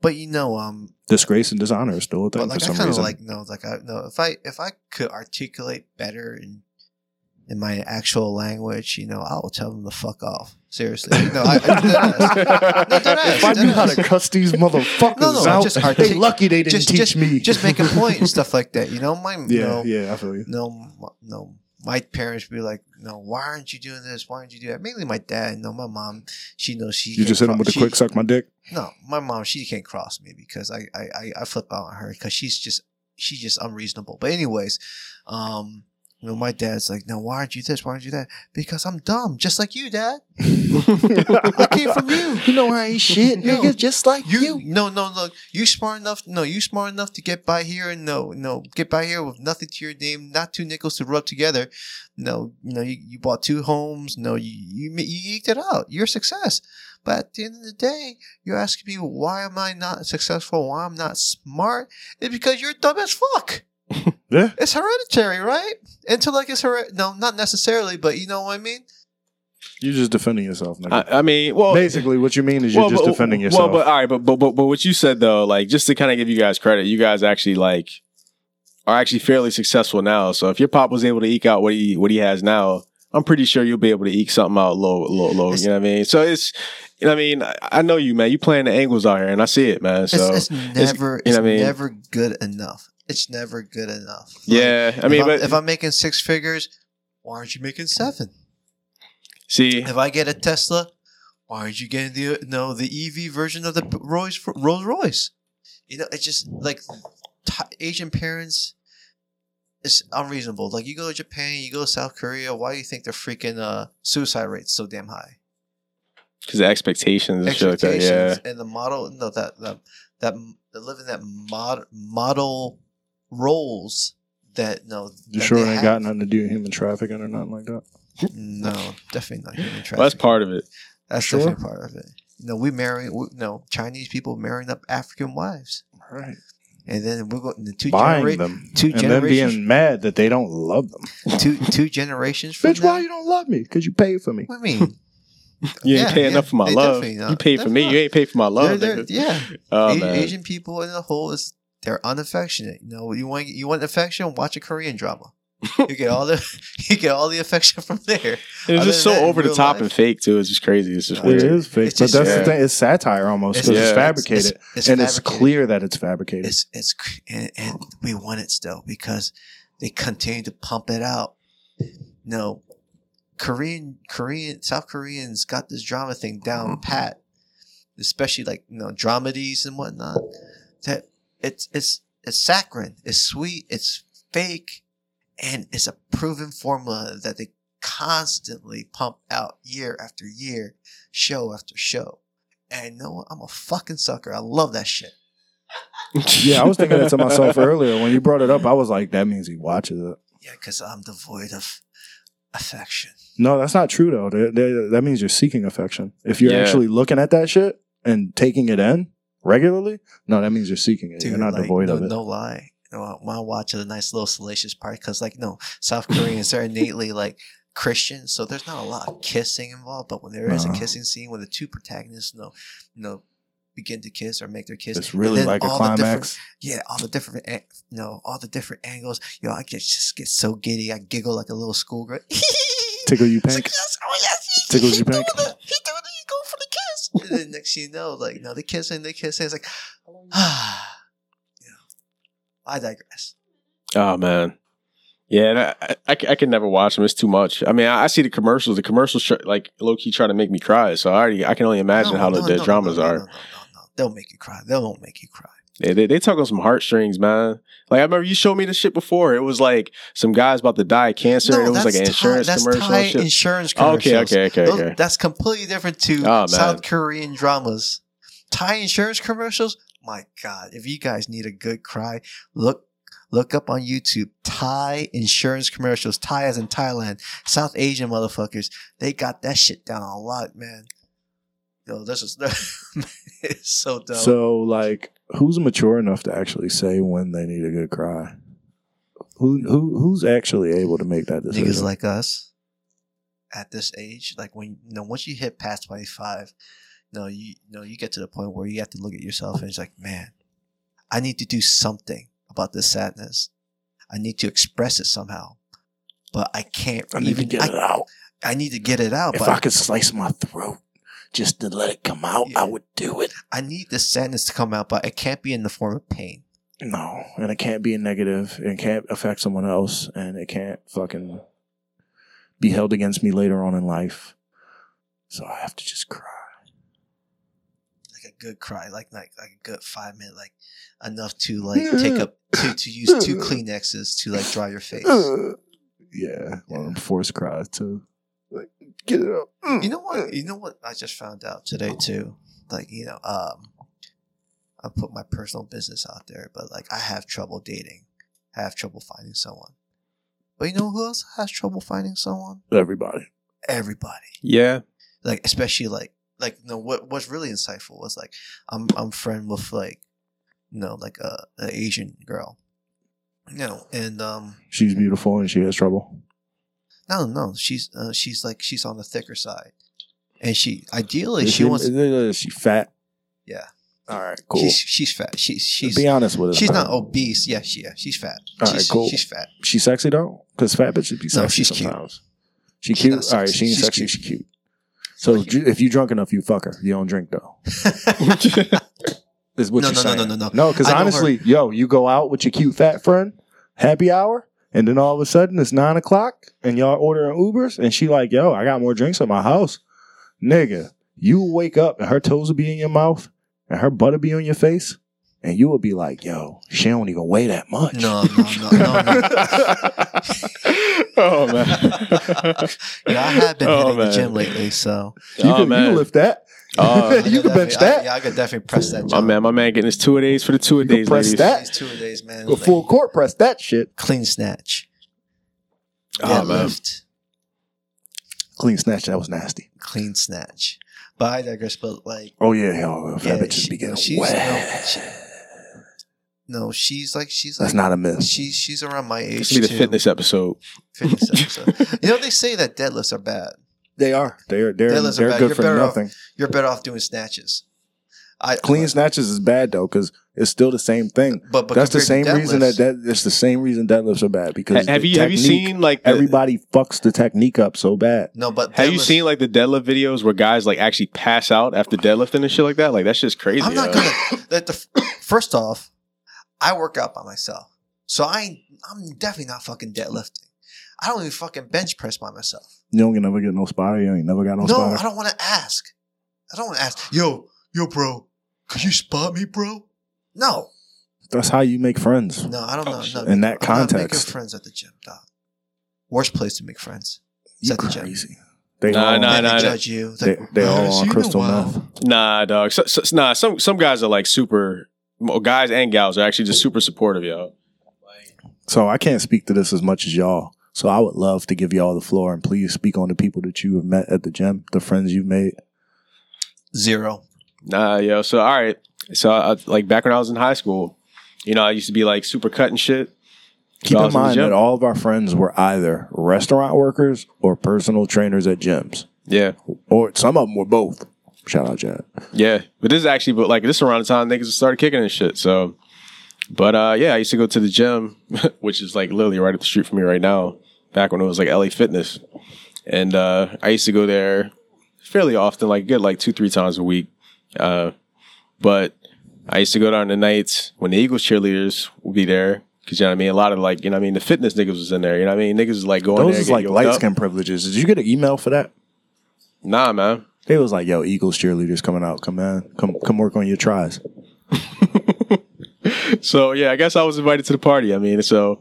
But you know, um, Disgrace and dishonor is still a thing but like for I some kind of reason. like no, like I no, if I if I could articulate better in in my actual language, you know, I will tell them to fuck off. Seriously, no, I, I, No, dead ass, if I knew how to cuss these motherfuckers No, no, out, just they lucky they didn't just- teach just- me. just make a point and stuff like that. You know, my you yeah, know, yeah, I feel you. no, no. My parents be like, "No, why aren't you doing this? Why aren't you doing that?" Mainly my dad. No, my mom. She knows she. You just hit him with a quick suck my dick. No, my mom. She can't cross me because I I I, I flip out on her because she's just she's just unreasonable. But anyways, um, you know, my dad's like, "No, why aren't you this? Why aren't you that?" Because I'm dumb, just like you, Dad. I came from you. You know I ain't shit, No. nigga, just like You no no no you smart enough no you smart enough to get by here and no no get by here with nothing to your name not two nickels to rub together no you know you, you bought two homes no you you you eked it out you're a success but at the end of the day you're asking me why am I not successful why I'm not smart it's because you're dumb as fuck Yeah. it's hereditary right intellect is hereditary no not necessarily but you know what I mean You're just defending yourself, nigga. I, I mean, well, Basically, what you mean is you're well, just but- defending yourself. Well, but all right, but, but but but what you said though, like just to kind of give you guys credit, you guys actually like are actually fairly successful now. So if your pop was able to eke out what he what he has now, I'm pretty sure you'll be able to eke something out low, low, low. It's- you know what I mean? So it's, you know what I mean? I, I know you, man. You playing the angles out here, and I see it, man. So it's, it's never you know what I mean? never good enough it's never good enough Like, yeah, I mean, if, but I'm, if I'm making six figures, why aren't you making seven? see, If I get a Tesla, why aren't you getting the no the EV version of the Rolls Rolls Royce? You know, it's just like t- Asian parents. It's unreasonable. Like you go to Japan, you go to South Korea. Why do you think their freaking uh, suicide rates so damn high? because the expectations and like that. Yeah, Expectations and the model. No, that that that in that mod, model roles that no. you that sure it ain't have. got nothing to do with human trafficking or nothing like that? No, definitely not human trafficking. well, that's part of it. That's Sure. definitely part of it. You know, we marry, we, no Chinese people marrying up African wives, Right. and then we're going the two Buying genera- them. two and then generations- being mad that they don't love them. two two generations from Bitch, now. why you don't love me? Because you paid for me. What you mean? You ain't Yeah, pay yeah, enough for my love. You paid for me. not. You ain't paid for my love. They're- they're- yeah, Oh Asian people in the whole is they're unaffectionate. You know, you want you want affection, watch a Korean drama. you get all the you get all the affection from there. It's Other just so that, over the top life- and fake too. It's just crazy. It's just weird. is fake, It's but just- that's yeah. the thing. It's satire almost because It's- it's, yeah. fabricated, It's, it's and it's clear that it's fabricated. It's it's and, and we want it still because they continue to pump it out. No, Korean Korean South Koreans got this drama thing down mm-hmm. pat, especially like you know dramedies and whatnot. That it's it's it's saccharine, it's sweet, it's fake, and it's a proven formula that they constantly pump out year after year, show after show. And you know what? I'm a fucking sucker. I love that shit. yeah, I was thinking that to myself earlier when you brought it up. I was like, that means he watches it. Yeah, because I'm devoid of affection. No, that's not true though. That- that- that means you're seeking affection. If you're Yeah. actually looking at that shit and taking it in regularly, no, that means you're seeking it. Dude, you're not like, devoid no, of it. no lie. You know, when I watch a nice little salacious part, because like no, South Koreans they're innately like Christian, so there's not a lot of kissing involved. But when there is a Uh-huh. kissing scene with the two protagonists, no, no, begin to kiss or make their kiss. It's really like a the climax. Yeah, all the different, you know, all the different angles. Yo, I get just get so giddy. I giggle like a little schoolgirl. Tickle you It's like, pink. yes, oh yes, he, Tickles he you pink? it. He And then next thing you know, like, no, they kissing, they kissing. It's like, ah, you know, I digress. Oh man, yeah, and I, I, I, can never watch them. It's too much. I mean, I, I see the commercials. The commercials tr- like low key trying to make me cry. So I already I can only imagine No, how the, no, the no, dramas are. No, no, no, no. They'll make you cry. They won't make you cry. They, they they talk on some heartstrings, man. Like I remember you showed me the shit before. It was like some guys about to die of cancer, and it was like an insurance that's commercial. Thai shit. insurance Oh, okay, okay, okay, Those- okay. That's completely different to Oh. South Korean dramas. Thai insurance commercials. My God, if you guys need a good cry, look look up on YouTube. Thai insurance commercials. Thai as in Thailand. South Asian motherfuckers. They got that shit down a lot, man. Yo, this is it's so dope. So, like, who's mature enough to actually say when they need a good cry? Who who who's actually able to make that decision? niggas like us at this age, like when you know, once you hit past twenty five, no, you, you know, you get to the point where you have to look at yourself and it's like, man, I need to do something about this sadness. I need to express it somehow, but I can't I need even to get it I, out. I need to get it out, If I could slice my throat just to let it come out, Yeah. I would do it. I need the sadness to come out, but it can't be in the form of pain. No, and it can't be a negative. It can't affect someone else, and it can't fucking be held against me later on in life. So I have to just cry. Like a good cry, like like like a good five minute, like enough to like take up to, to use two Kleenexes to like dry your face. yeah, one of them forced cries too. Get it up. You know what? You know what? I just found out today too. Like you know, um, I put my personal business out there, but like I have trouble dating. I have trouble finding someone. But you know who else has trouble finding someone? Everybody. Everybody. yeah, Like especially like like you know what what's really insightful was like I'm I'm friend with like you know like a, a Asian girl. You know, and um She's beautiful and she has trouble. No no she's uh, she's like she's on the thicker side, and she ideally Is she, wants Is she fat? yeah All right, cool. she's she's fat she's she's Be honest with us. She's not obese. Yeah, she, yeah, she's fat. All she's, right, cool. she's fat. She's sexy though, because fat bitches be sexy No, she's cute. She She's cute. All right, she ain't She's sexy. cute. She cute. So Like- if you drunk enough, you fuck her. You don't drink though. Is what No, you're no, no, saying. no, no, no. No, because I know her- honestly, yo, you go out with your cute fat friend, happy hour, and then all of a sudden it's nine o'clock, and y'all ordering Ubers, and she like, yo, I got more drinks at my house, nigga. You will wake up and her toes will be in your mouth, and her butt will be on your face, and you will be like, yo, she don't even weigh that much. no, no, no, no, no. oh man. Yeah, I have been Oh, hitting the gym lately, so You, Oh, can, you oh, man. can lift that. Oh, I you can bench definitely- I- that. yeah, I could definitely press that. my Jump. man, my man getting his two a days for the two a You days, press ladies. that. Two a days, man. Go like, full court press that shit. clean snatch, Oh, man. deadlift, Clean snatch. That was nasty. clean snatch. But I digress. But like, Oh yeah, yo, fat Yeah, bitches she- be getting she's- wet. she- no, she's like she's like That's not a myth. she's she's around my age. This will be the too. fitness episode. Fitness episode. you know they say that deadlifts are bad. They are. They're they're Deadlifts are they're bad. good You're for better off- nothing. You're better off doing snatches. I Clean uh, snatches is bad though because it's still the same thing. But, but That's the same reason that, deadlifts- that it's the same reason deadlifts are bad because have you have you seen like the, everybody fucks the technique up so bad. no, but Have you seen like the deadlift videos where guys like actually pass out after deadlifting and shit like that? Like that's just crazy. I'm not yo. gonna. That the first off, I work out by myself, so I I'm definitely not fucking deadlifting. I don't even fucking bench press by myself. You don't never get no spotter. You ain't never got no, No, spotter. No, I don't want to ask. I don't want to ask. Yo, yo, bro, could you spot me, bro? No, That's how you make friends. no, I don't Oh, know. shit. No, In that I'm not making context. friends at the gym, dog. Worst place to make friends. Is You at the gym. crazy. They Nah, all, nah, Then nah, they nah. judge you. It's They, they all on you in a crystal while." meth. Nah, dog. So, so, nah, some some guys are like super. Guys and gals are actually just super supportive, yo. So I can't speak to this as much as y'all. So I would love to give y'all the floor and please speak on the people that you have met at the gym, the friends you've made. Zero. Nah, yo. So all right. So I, like back when I was in high school, you know, I used to be like super cut and shit. Keep in was in mind that all of our friends were either restaurant workers or personal trainers at gyms, Yeah. or some of them were both. Shout out Jad. Yeah, but this is actually, but like this is around the time niggas started kicking and shit. So, but uh, yeah, I used to go to the gym, which is like literally right up the street from me right now. Back when it was like LA Fitness, and uh, I used to go there fairly often, like good like two three times a week. Uh, but I used to go down the nights when the Eagles cheerleaders would be there. Cause you know what I mean? A lot of like, you know what I mean? The fitness niggas was in there. You know what I mean? Niggas was like going Those there. getting like light up. skin privileges. Did you get an email for that? Nah, man. It was like, yo, Eagles cheerleaders coming out. Come on, come come work on your tries. So yeah, I guess I was invited to the party. I mean, so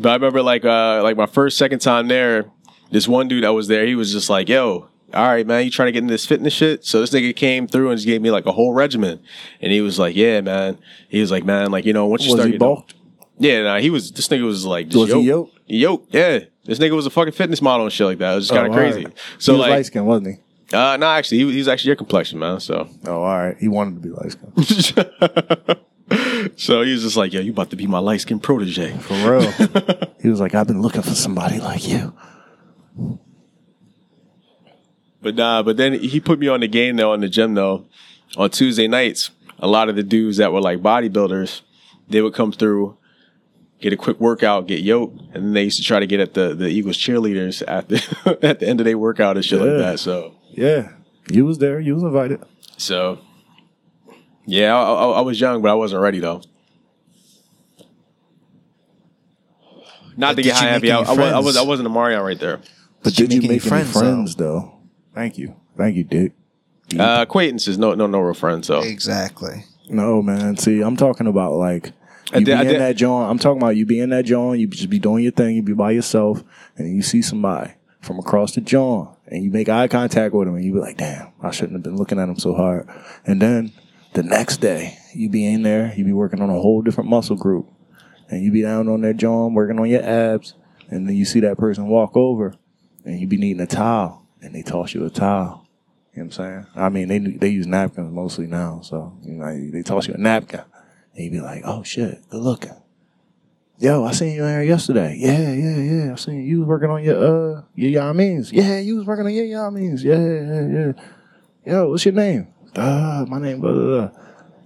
but I remember like uh like my first second time there, this one dude that was there, he was just like, "Yo, all right, man, you trying to get into this fitness shit?" So this nigga came through and just gave me like a whole regimen, and he was like, "Yeah, man." He was like, "Man, like you know, once you Was start he bulked? yeah, nah, he was. This nigga was like, just Was he yoked. yoked? Yoked, yeah. This nigga was a fucking fitness model and shit like that. It was just kind of Oh, crazy. right. So he was like, light skin, wasn't he? uh, no, actually, he, he was actually your complexion, man. So. Oh, all right. He wanted to be light skin. so he was just like, "Yo, you about to be my light skinned protege." For real. he was like, I've been looking for somebody like you. But nah, but then he put me on the game though on the gym though. On Tuesday nights, a lot of the dudes that were like bodybuilders, they would come through, get a quick workout, get yoked, and then they used to try to get at the, the Eagles cheerleaders at the at the end of their workout and shit like that. So Yeah. You was there. You was invited. so yeah, I, I, I was young, but I wasn't ready though. Not But to did get you high make heavy. I, any I, was, I friends? was I wasn't a Marion right there. But Did did, you you make make any any friends, friends, though? Thank you. Thank you, Dick. Uh, acquaintances, no no no real friends. So Exactly. No, man. See, I'm talking about like I you did- be I in did- that joint. I'm talking about you be in that joint. You just be doing your thing. You be by yourself, and you see somebody from across the joint, and you make eye contact with them, and you be like, "Damn, I shouldn't have been looking at him so hard." And then the next day, you be in there. You be working on a whole different muscle group, and you be down on that joint working on your abs, and then you see that person walk over, and you be needing a towel, and they toss you a towel. You know what I'm saying? I mean, they they use napkins mostly now, so you know they toss you a napkin, and you be like, "Oh shit, good looking." Yo, I seen you in here yesterday. Yeah, yeah, yeah. I seen you was working on your uh your Yamins. Yeah, you was working on your Yamins. Yeah, yeah, yeah. Yo, what's your name? Uh, my name. Blah, blah, blah.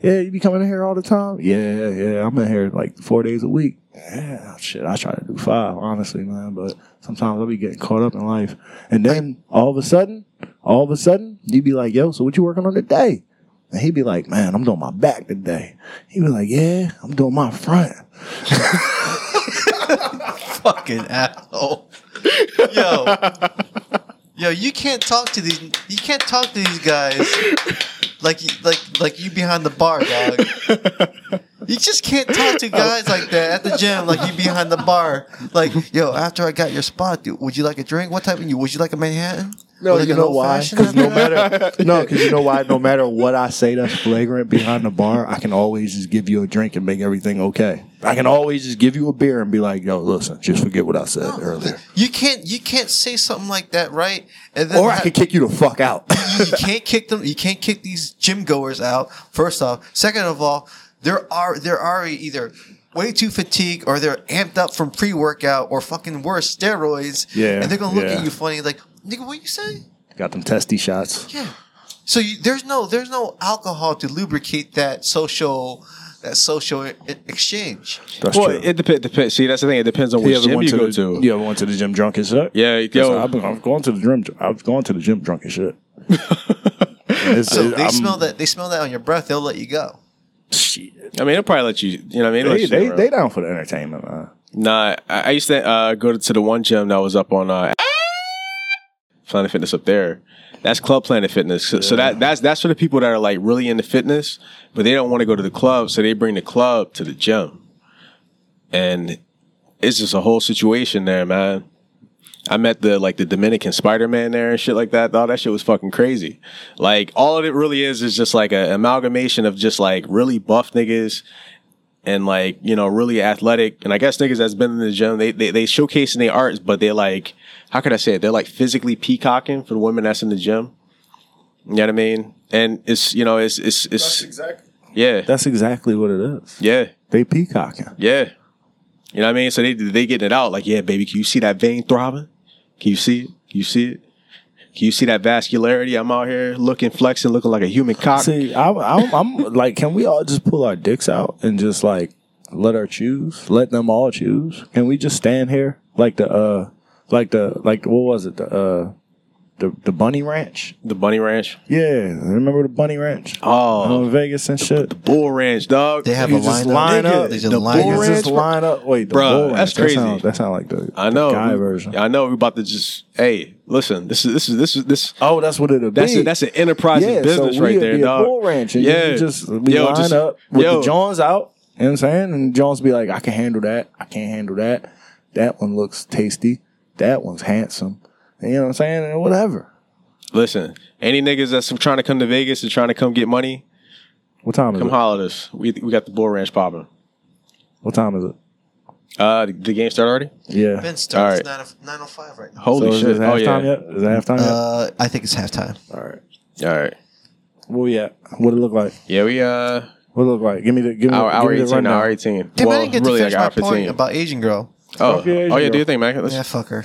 Yeah, you be coming in here all the time. Yeah, yeah. I'm in here like four days a week. Yeah, shit. I try to do five, honestly, man. But sometimes I'll be getting caught up in life, and then all of a sudden, all of a sudden, you'd be like, "Yo, so what you working on today?" And he'd be like, "Man, I'm doing my back today." He'd be like, "Yeah, I'm doing my front." Fucking asshole. Yo. Yo, you can't talk to these you can't talk to these guys like you like like you behind the bar, dog. You just can't talk to guys like that at the gym, like you behind the bar. Like, yo, after I got your spot, dude, would you like a drink? What type of you? Would you like a Manhattan? No, you know why? Because no matter no, because you know why? No matter what I say that's flagrant behind the bar, I can always just give you a drink and make everything okay. I can always just give you a beer and be like, "Yo, listen, just forget what I said earlier," You can't you can't say something like that, right? And then or I can kick you the fuck out. you, you can't kick them. You can't kick these gym goers out. First off, second of all, there are there are either way too fatigued or they're amped up from pre workout or fucking worse steroids. Yeah, and they're gonna look yeah. at you funny like nigga, what you say? Got them testy shots. Yeah. So you, there's no there's no alcohol to lubricate that social that social e- exchange. That's well, true. it depends. Depend, see, that's the thing. It depends on you which gym you go the, to. You ever went to the gym drunk as shit? Yeah, yo, I've been, I've gone to the gym. I've gone to the gym drunk as shit. So it- they I'm- smell that they smell that on your breath. They'll let you go. Shit. I mean, they'll probably let you. You know, what I mean, They'll They, they, do it. down for the entertainment, man. Nah, I, I used to uh, go to, to the one gym that was up on uh, Planet Fitness up there. That's Club Planet Fitness. So, so that that's that's for the people that are like really into fitness, but they don't want to go to the club, so they bring the club to the gym, and it's just a whole situation there, man. I met the like the Dominican Spider Man there and shit like that. All that shit was fucking crazy. Like all of it really is is just like an amalgamation of just like really buff niggas and like you know really athletic. And i guess niggas that's been in the gym they they, they showcasing their arts but they're like how could i say it? They're like physically peacocking for the women that's in the gym. You know what i mean? And it's you know it's it's it's exactly. yeah. That's exactly what it is. yeah. They peacocking. yeah. You know what i mean? So they they getting it out. Like yeah baby can you see that vein throbbing? Can you see it? Can you see it? Can you see that vascularity? I'm out here looking, flexing, looking like a human cock. See, I, I'm, I'm like, can we all just pull our dicks out and just like let her choose? Let them all choose? Can we just stand here like the uh, like the like what was it the uh, the the bunny ranch? the bunny ranch. Yeah, remember the bunny ranch? Oh, in Vegas and shit. The bull ranch, dog. They have You a just line line up. They just the line bull up. ranch just bro. line up. Wait, the Bruh, bull ranch. that's That crazy. sound- That sound like the I know. guy we- version. I know. We about to just. Hey, listen. This is this is this is this. Oh, that's what it'll That's be. a, that's an enterprising yeah, business so right there, be a dog. bull ranch, and Yeah. you just we Yo, line just- up with yo. the Jones out. You know what I'm saying? And Johns be like, I can handle that. I can't handle that. That one looks tasty. That one's handsome. And you know what I'm saying? And whatever. Listen, any niggas that's trying to come to Vegas and trying to come get money, What time is come it? holler at us. We we got the bull ranch popping. What time is it? Uh, the, the game started already. Yeah. Ben starts All right. nine nine oh five right now. Holy so is shit! it Oh yeah. yet? Is it halftime yet? Uh, I think it's halftime. All right. All right. Where we at? What it look like? Yeah, we uh What it look like? Give me the give me, hour, the, hour me the eighteen. rundown. Hour eighteen. Damn, I didn't get really to like finish my hour point fifteen. about Asian girl. oh, Fuck yeah, Asian oh yeah. girl. Do you think, man? Let's- Yeah, fuck her.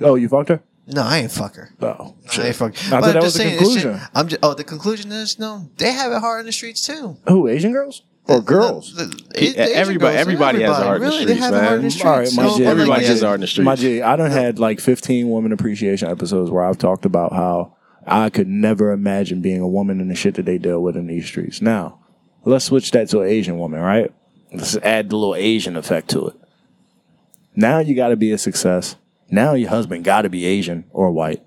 Oh, you fucked her? No, I ain't fuck her. Oh, No, I ain't fuck. I But I'm that just was the saying, it's conclusion. shit- I'm just, oh, the conclusion is no. They have it hard in the streets too. Who? Asian girls or girls? The- the- He- the everybody- girls, everybody has it hard in the really, they streets, have it hard in the man. streets. All right, my So, G, but like, Everybody yeah, has art in the streets. My G, I done had like 15 woman appreciation episodes where I've talked about how I could never imagine being a woman in the shit that they deal with in these streets. Now, let's switch that to an Asian woman, right? Let's add the little Asian effect to it. Now you got to be a success. Now your husband got to be Asian or white.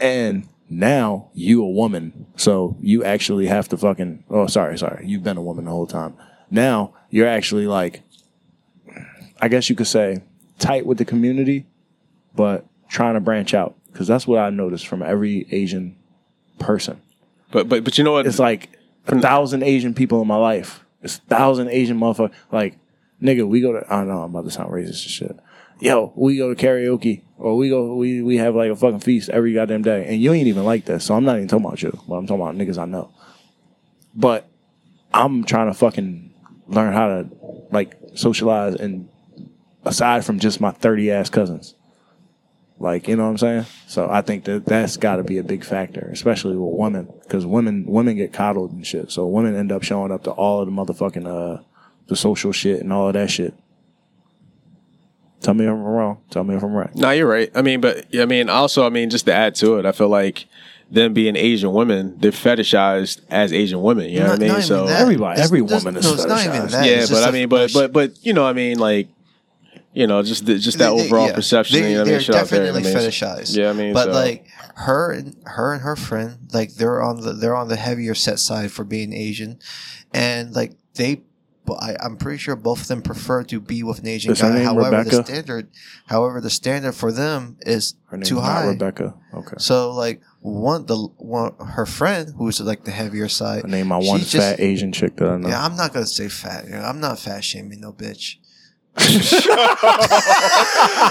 And now you a woman. So you actually have to fucking, oh, sorry, sorry. You've been a woman the whole time. Now you're actually like, I guess you could say tight with the community, but trying to branch out. Because that's what I noticed from every Asian person. But but but you know what? It's like a thousand Asian people in my life. It's a thousand Asian motherfuckers. Like, nigga, we go to, I don't know, I'm about to sound racist and shit. Yo, we go to karaoke or we go, we, we have like a fucking feast every goddamn day. And you ain't even like this. So I'm not even talking about you, but I'm talking about niggas I know. But I'm trying to fucking learn how to like socialize and aside from just my 30 ass cousins. Like, you know what I'm saying? So I think that that's got to be a big factor, especially with women, because women women get coddled and shit. So women end up showing up to all of the motherfucking uh the social shit and all of that shit. Tell me if I'm wrong. Tell me if I'm right. No, you're right. I mean, but I mean, also, I mean, just to add to it, I feel like them being Asian women, they're fetishized as Asian women. You know Not- what I mean? So that. Everybody- every there's- woman is no, it's not even fetishized. that. yeah, It's but I mean, but but but you know, I mean, like, you know, just the, just that They- they- overall yeah. perception. They, you know, they're mean? Shit there, definitely I mean, fetishized. Yeah, I mean, but so- like her and her and her friend, like they're on the they're on the heavier set side for being Asian, and like they. But I, I'm pretty sure both of them prefer to be with an Asian Is her guy. name However, Rebecca? the standard, however, the standard for them is Her name's too not high. Rebecca. Okay. So like one the one her friend who's like the heavier side. I named my one she's just- fat Asian chick that I know. Yeah, I'm not gonna say fat. You know, I'm not fat shaming no bitch.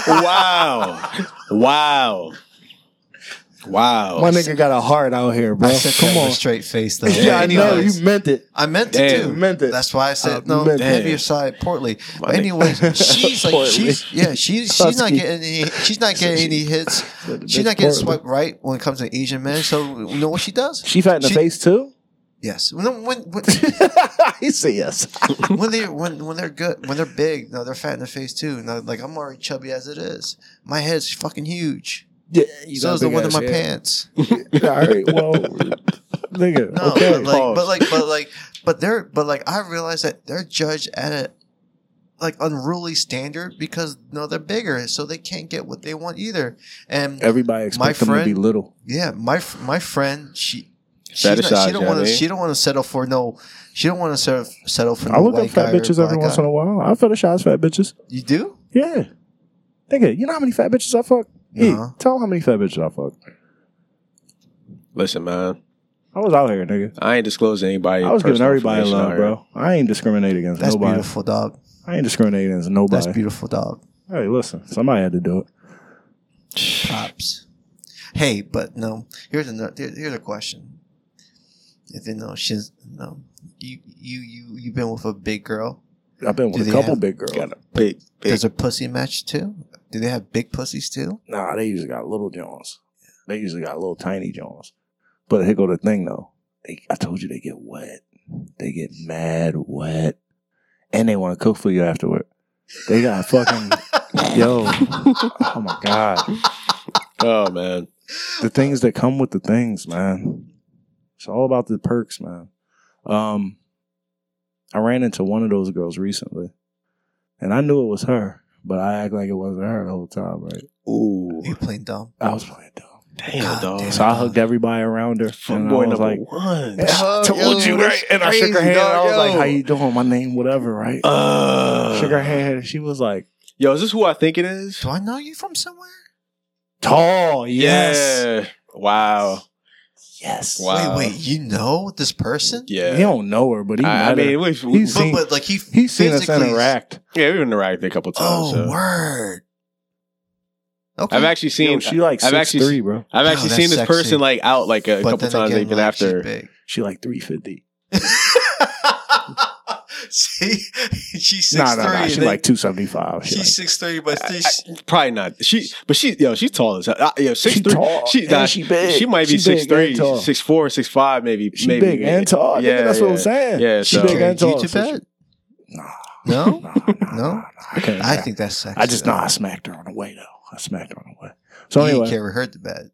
wow, wow, wow. My nigga got a heart out here, bro. I said Come that with on. a straight face though. Yeah, I know. Anyways. You meant it. I meant to Damn. too. You meant it. That's why I said Uh, no. meant- Heavier Damn. side, portly. My But nigga. anyways, she's like Portly. she's yeah she's she's not Husky. getting any she's not getting any hits. She's not getting portly. swiped right when it comes to Asian men. So you know what she does? She fat in the She- face too. Yes. When when when, he said yes. when they when when they're good when they're big, no, they're fat in the face too. No, like I'm already chubby as it is. My head's fucking huge. Yeah, you so is the one in my head. pants. All right. Well, nigga. No, okay. but like, but like, but like, but they're, but like, I realize that they're judged at a like unruly standard because no, they're bigger, so they can't get what they want either. And Everybody expects them to be little. yeah, my my friend, she. She's not, she don't want to. She don't want to settle for no. She don't want to settle, settle for no I look white up fat bitches every once guy. in a while. I fetishize fat bitches. You do? Yeah. Nigga, you know how many fat bitches I fuck? Hey, Uh-huh. tell 'em how many fat bitches I fuck. Listen, man, I was out here, nigga. I ain't disclosing anybody. I was giving personal everybody information love, out bro. I ain't discriminating against nobody. That's nobody. beautiful, dog. I ain't discriminating against nobody. That's beautiful, dog. Hey, listen, somebody had to do it. Props. Hey, but no. Here's another. Here, here's a question. If you know, she's no. You you you you've been with a big girl? I've been Do with a they couple have- big girls. here. Got a big, big. Does her pussy match too? Do they have big pussies too? Nah, they usually got little Jones. They usually got little tiny Jones. But here go the thing though. They, I told you they get wet. They get mad wet, and they want to cook for you afterward. They got fucking yo. Oh my god, Oh man. the things that come with the things, man. It's all about the perks, man. Um, I ran into one of those girls recently, and I knew it was her, but I act like it wasn't her the whole time, right? Ooh. You playing dumb? I was playing dumb. Damn, God dog. damn. So I hugged everybody around her. Fuck and I boy was number like, one. Yeah, I Oh, told yo, you, right? And I shook her crazy, hand. and I dog, was like, how you doing? My name, whatever, right? Uh, shook her hand. and She was like, Yo, is this who I think it is? Do I know you from somewhere? tall. Yes. Yeah. Wow. Yes. Wow. Wait, wait. You know this person? Yeah. He don't know her, but he I, I met mean, we've, He's But, seen- but like he He's seen us interact. yeah, we've interacted a couple times. Oh, so. word. Okay. I've actually seen. Yo, she like I've six actually, three, bro. I've actually that's seen this sexy. person like out like a But couple times. again, even like, she's after. big. She like three fifty. See, she's six Nah, nah, three. nah. and She like two seventy five. She she's like, six three, but I- still, I- probably not. She, but she, yo, she's tall as hell. Uh, yo, six She three. tall, she, and nah, she big. She might be She big six three, and tall. six four, six five, maybe. she maybe. big and tall. Yeah, that's what I'm saying. Yeah, she so- big carried and tall. you to So she- Nah, No, nah, nah, No? nah, nah. I, think that's sexy. I just know though. I smacked her on the way though. I smacked her on the way. So you anyway, carry her to bed.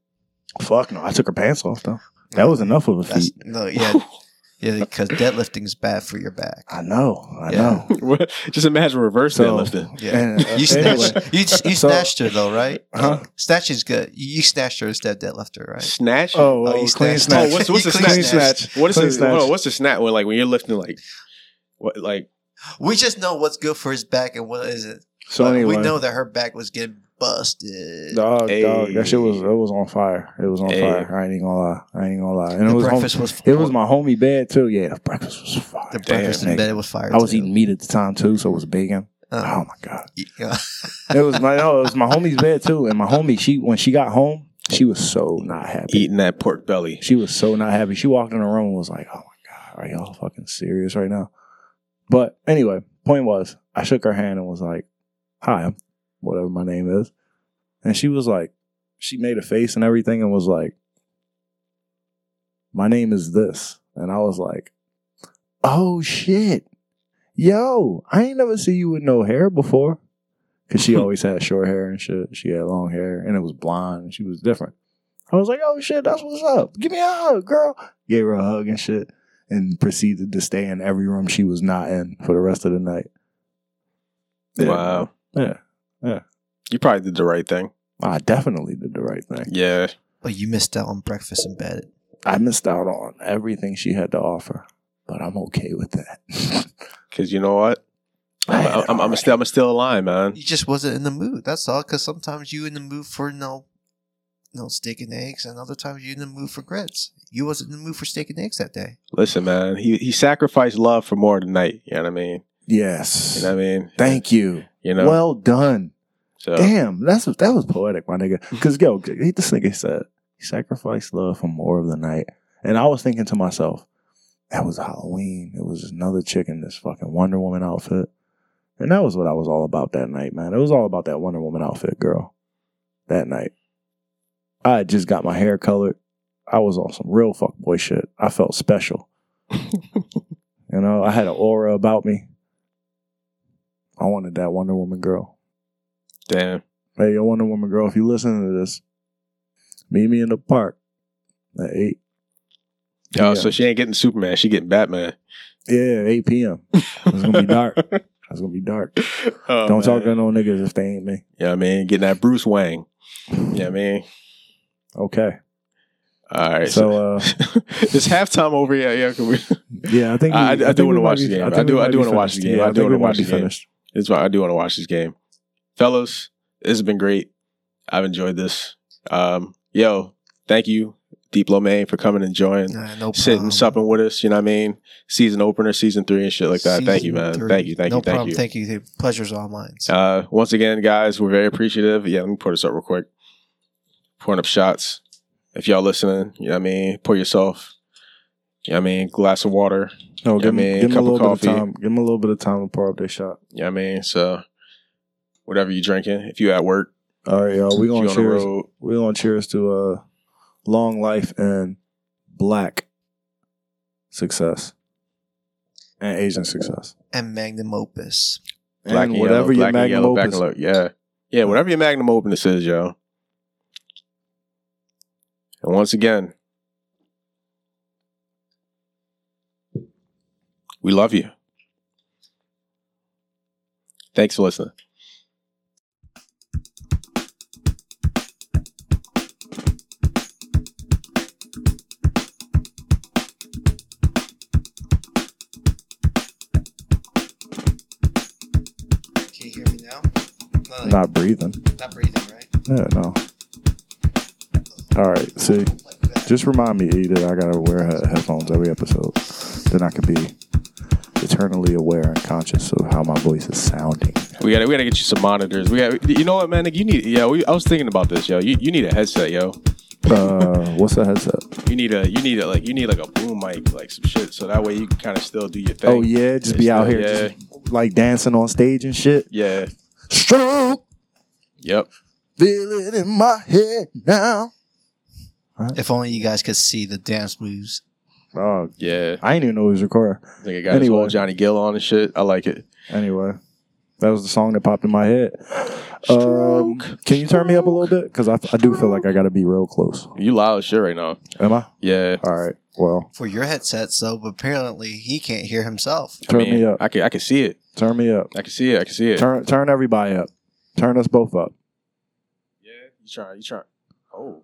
fuck no. I took her pants off though. That was enough of a That's, feat. no, yeah, yeah, because deadlifting is bad for your back. I know. I Yeah. know. Just imagine reverse So- deadlifting. Yeah, And, uh, you anyway. snatched, you, you So- snatched her though, right? Huh? Snatch is good. You, you snatched her instead of deadlifter, right? Snatch. Oh, Oh, oh, you clean snatched- snatch. Oh, what's what's You the clean snatch? snatch. What is Clean the snatch. hold on, what's the snatch when like when you're lifting like what like We just know what's good for his back and what isn't. So But anyway, we know that her back was getting busted. dog, Hey. dog, that shit was it was on fire. It was on Hey. fire. I ain't gonna lie. I ain't gonna lie. And the it was home, breakfast was. it was my homie bed too. Yeah, the breakfast was fire. the breakfast Damn, in bed was fire. I was too. eating meat at the time too, so it was bacon. Uh, Oh my god, yeah. it was my no, it was my homie's bed too. And my homie, she when she got home, she was so not happy. eating that pork belly? She was so not happy. She walked in the room and was like, "Oh my god, are y'all fucking serious right now?" But anyway, point was, I shook her hand and was like, "Hi, I'm whatever my name is," and she was like, she made a face and everything and was like, "My name is this," and I was like, "Oh shit, yo, I ain't never see you with no hair before." Cause she always had short hair and shit. She had long hair and it was blonde and she was different. I was like, oh shit, that's what's up. Give me a hug, girl. Gave her a hug and shit. And proceeded to stay in every room she was not in for the rest of the night. Yeah, Wow. Yeah. You probably did the right thing. I definitely did the right thing. Yeah. But you missed out on breakfast in bed. I missed out on everything she had to offer, but I'm okay with that. Cause you know what? I had I'm, it I'm, I'm alright. still I'm still alive, man. You just wasn't in the mood. That's all. Because sometimes you in the mood for no, no steak and eggs, and other times you in the mood for grits. You wasn't in the mood for steak and eggs that day. Listen, man. He he sacrificed love for more tonight. You know what I mean? Yes. You know what I mean? Thank you. You know. Well done. So Damn, that's that was poetic, my nigga. Because yo, this nigga said he sacrificed love for more of the night, and I was thinking to myself, that was Halloween. It was another chick in this fucking Wonder Woman outfit, and that was what I was all about that night, man. It was all about that Wonder Woman outfit, girl. That night, I had just got my hair colored. I was on some real fuckboy shit. I felt special. you know, I had an aura about me. I wanted that Wonder Woman girl. Damn. Hey, yo, Wonder Woman girl, if you listen to this, meet me in the park at 8. Oh, Yeah. so she ain't getting Superman. She getting Batman. Yeah, 8 p.m. It's going to be dark. It's going to be dark. Oh, Don't talk to no niggas if they ain't me. You know what I mean? Getting that Bruce Wang. You know I mean? Okay. All right. So, So, uh, it's halftime over here. Yeah, can we, yeah, I think we, I- I do think wanna watch the game. I do- I do wanna watch the game. I I do wanna watch the game. this I do want to watch this game, fellas. This has been great. I've enjoyed this. Um, yo, thank you, Deep Lomain, for coming and joining, Nah, no sitting, supping with us. You know what I mean? Season opener, season three, and shit like that. thank you, man. three. Thank you, thank no you, thank problem. you. Thank you. The pleasure's all mine. Uh, once again, guys, we're very appreciative. Yeah, let me pour this up real quick. Pouring up shots. If y'all listening, you know what I mean? Pour yourself, you know what I mean? Glass of water. No, Yeah, give, man, me, give me a cup of little bit coffee. of time. Give me a little bit of time to pour up their shot. You know what I mean? So, whatever you drinking. If you at work, All right, y'all. We if gonna you on the cheers. road. We gonna cheers to uh, long life and black success and Asian success. And magnum opus. Black and and whatever yellow, your black and magnum yellow, opus. black and yellow. Yeah, yeah. Whatever your magnum opus is, yo. And once again, we love you. Thanks for listening. No, like, Not breathing. not breathing, right? Yeah, no. All right. See, just remind me E, that I gotta wear headphones every episode. Then I can be eternally aware and conscious of how my voice is sounding. We gotta, we gotta get you some monitors. We got, you know what, man? You need, yeah. We, I was thinking about this, yo. You, you need a headset, yo. Uh, what's a headset? You need a, you need a, like, you need like a boom mic, like some shit, so that way you can kind of still do your thing. Oh yeah, just be out here, Yeah. just like dancing on stage and shit. Yeah. Stroke, Yep. feel it in my head now. If only you guys could see the dance moves. Oh, Yeah. I didn't even know he was recording. I think I got his Anyway. whole Johnny Gill on and shit. I like it. Anyway, that was the song that popped in my head. Um, can you turn me up a little bit? Because I, I do feel like I got to be real close. You loud as shit right now. Am I? Yeah. All right. Well, For your headset, so but apparently he can't hear himself. turn I mean, me up. I can, I can see it. Turn me up. I can see it. I can see it. Turn turn everybody up. Turn us both up. Yeah. You trying? You trying? Oh.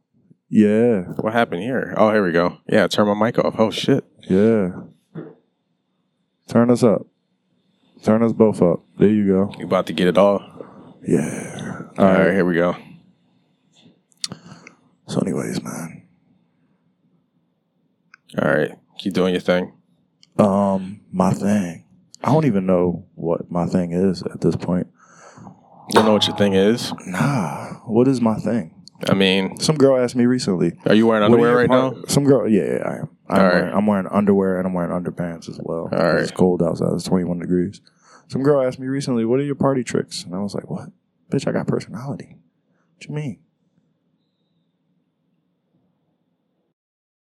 Yeah. What happened here? Oh, here we go. Yeah. Turn my mic off. Oh shit. Yeah. Turn us up. Turn us both up. There you go. You about to get it all. Yeah. All right. Here we go. So, anyways, man. All right. Keep doing your thing. Um, my thing. I don't even know what my thing is at this point. You don't know what your thing is? Nah. What is my thing? I mean, Some girl asked me recently. are you wearing underwear your right now? Some girl, yeah, yeah, I am. I'm, All wearing, right. I'm wearing underwear and I'm wearing underpants as well. All right. It's cold outside. It's 21 degrees. Some girl asked me recently, "What are your party tricks?" And I was like, "What, bitch? I got personality. What you mean?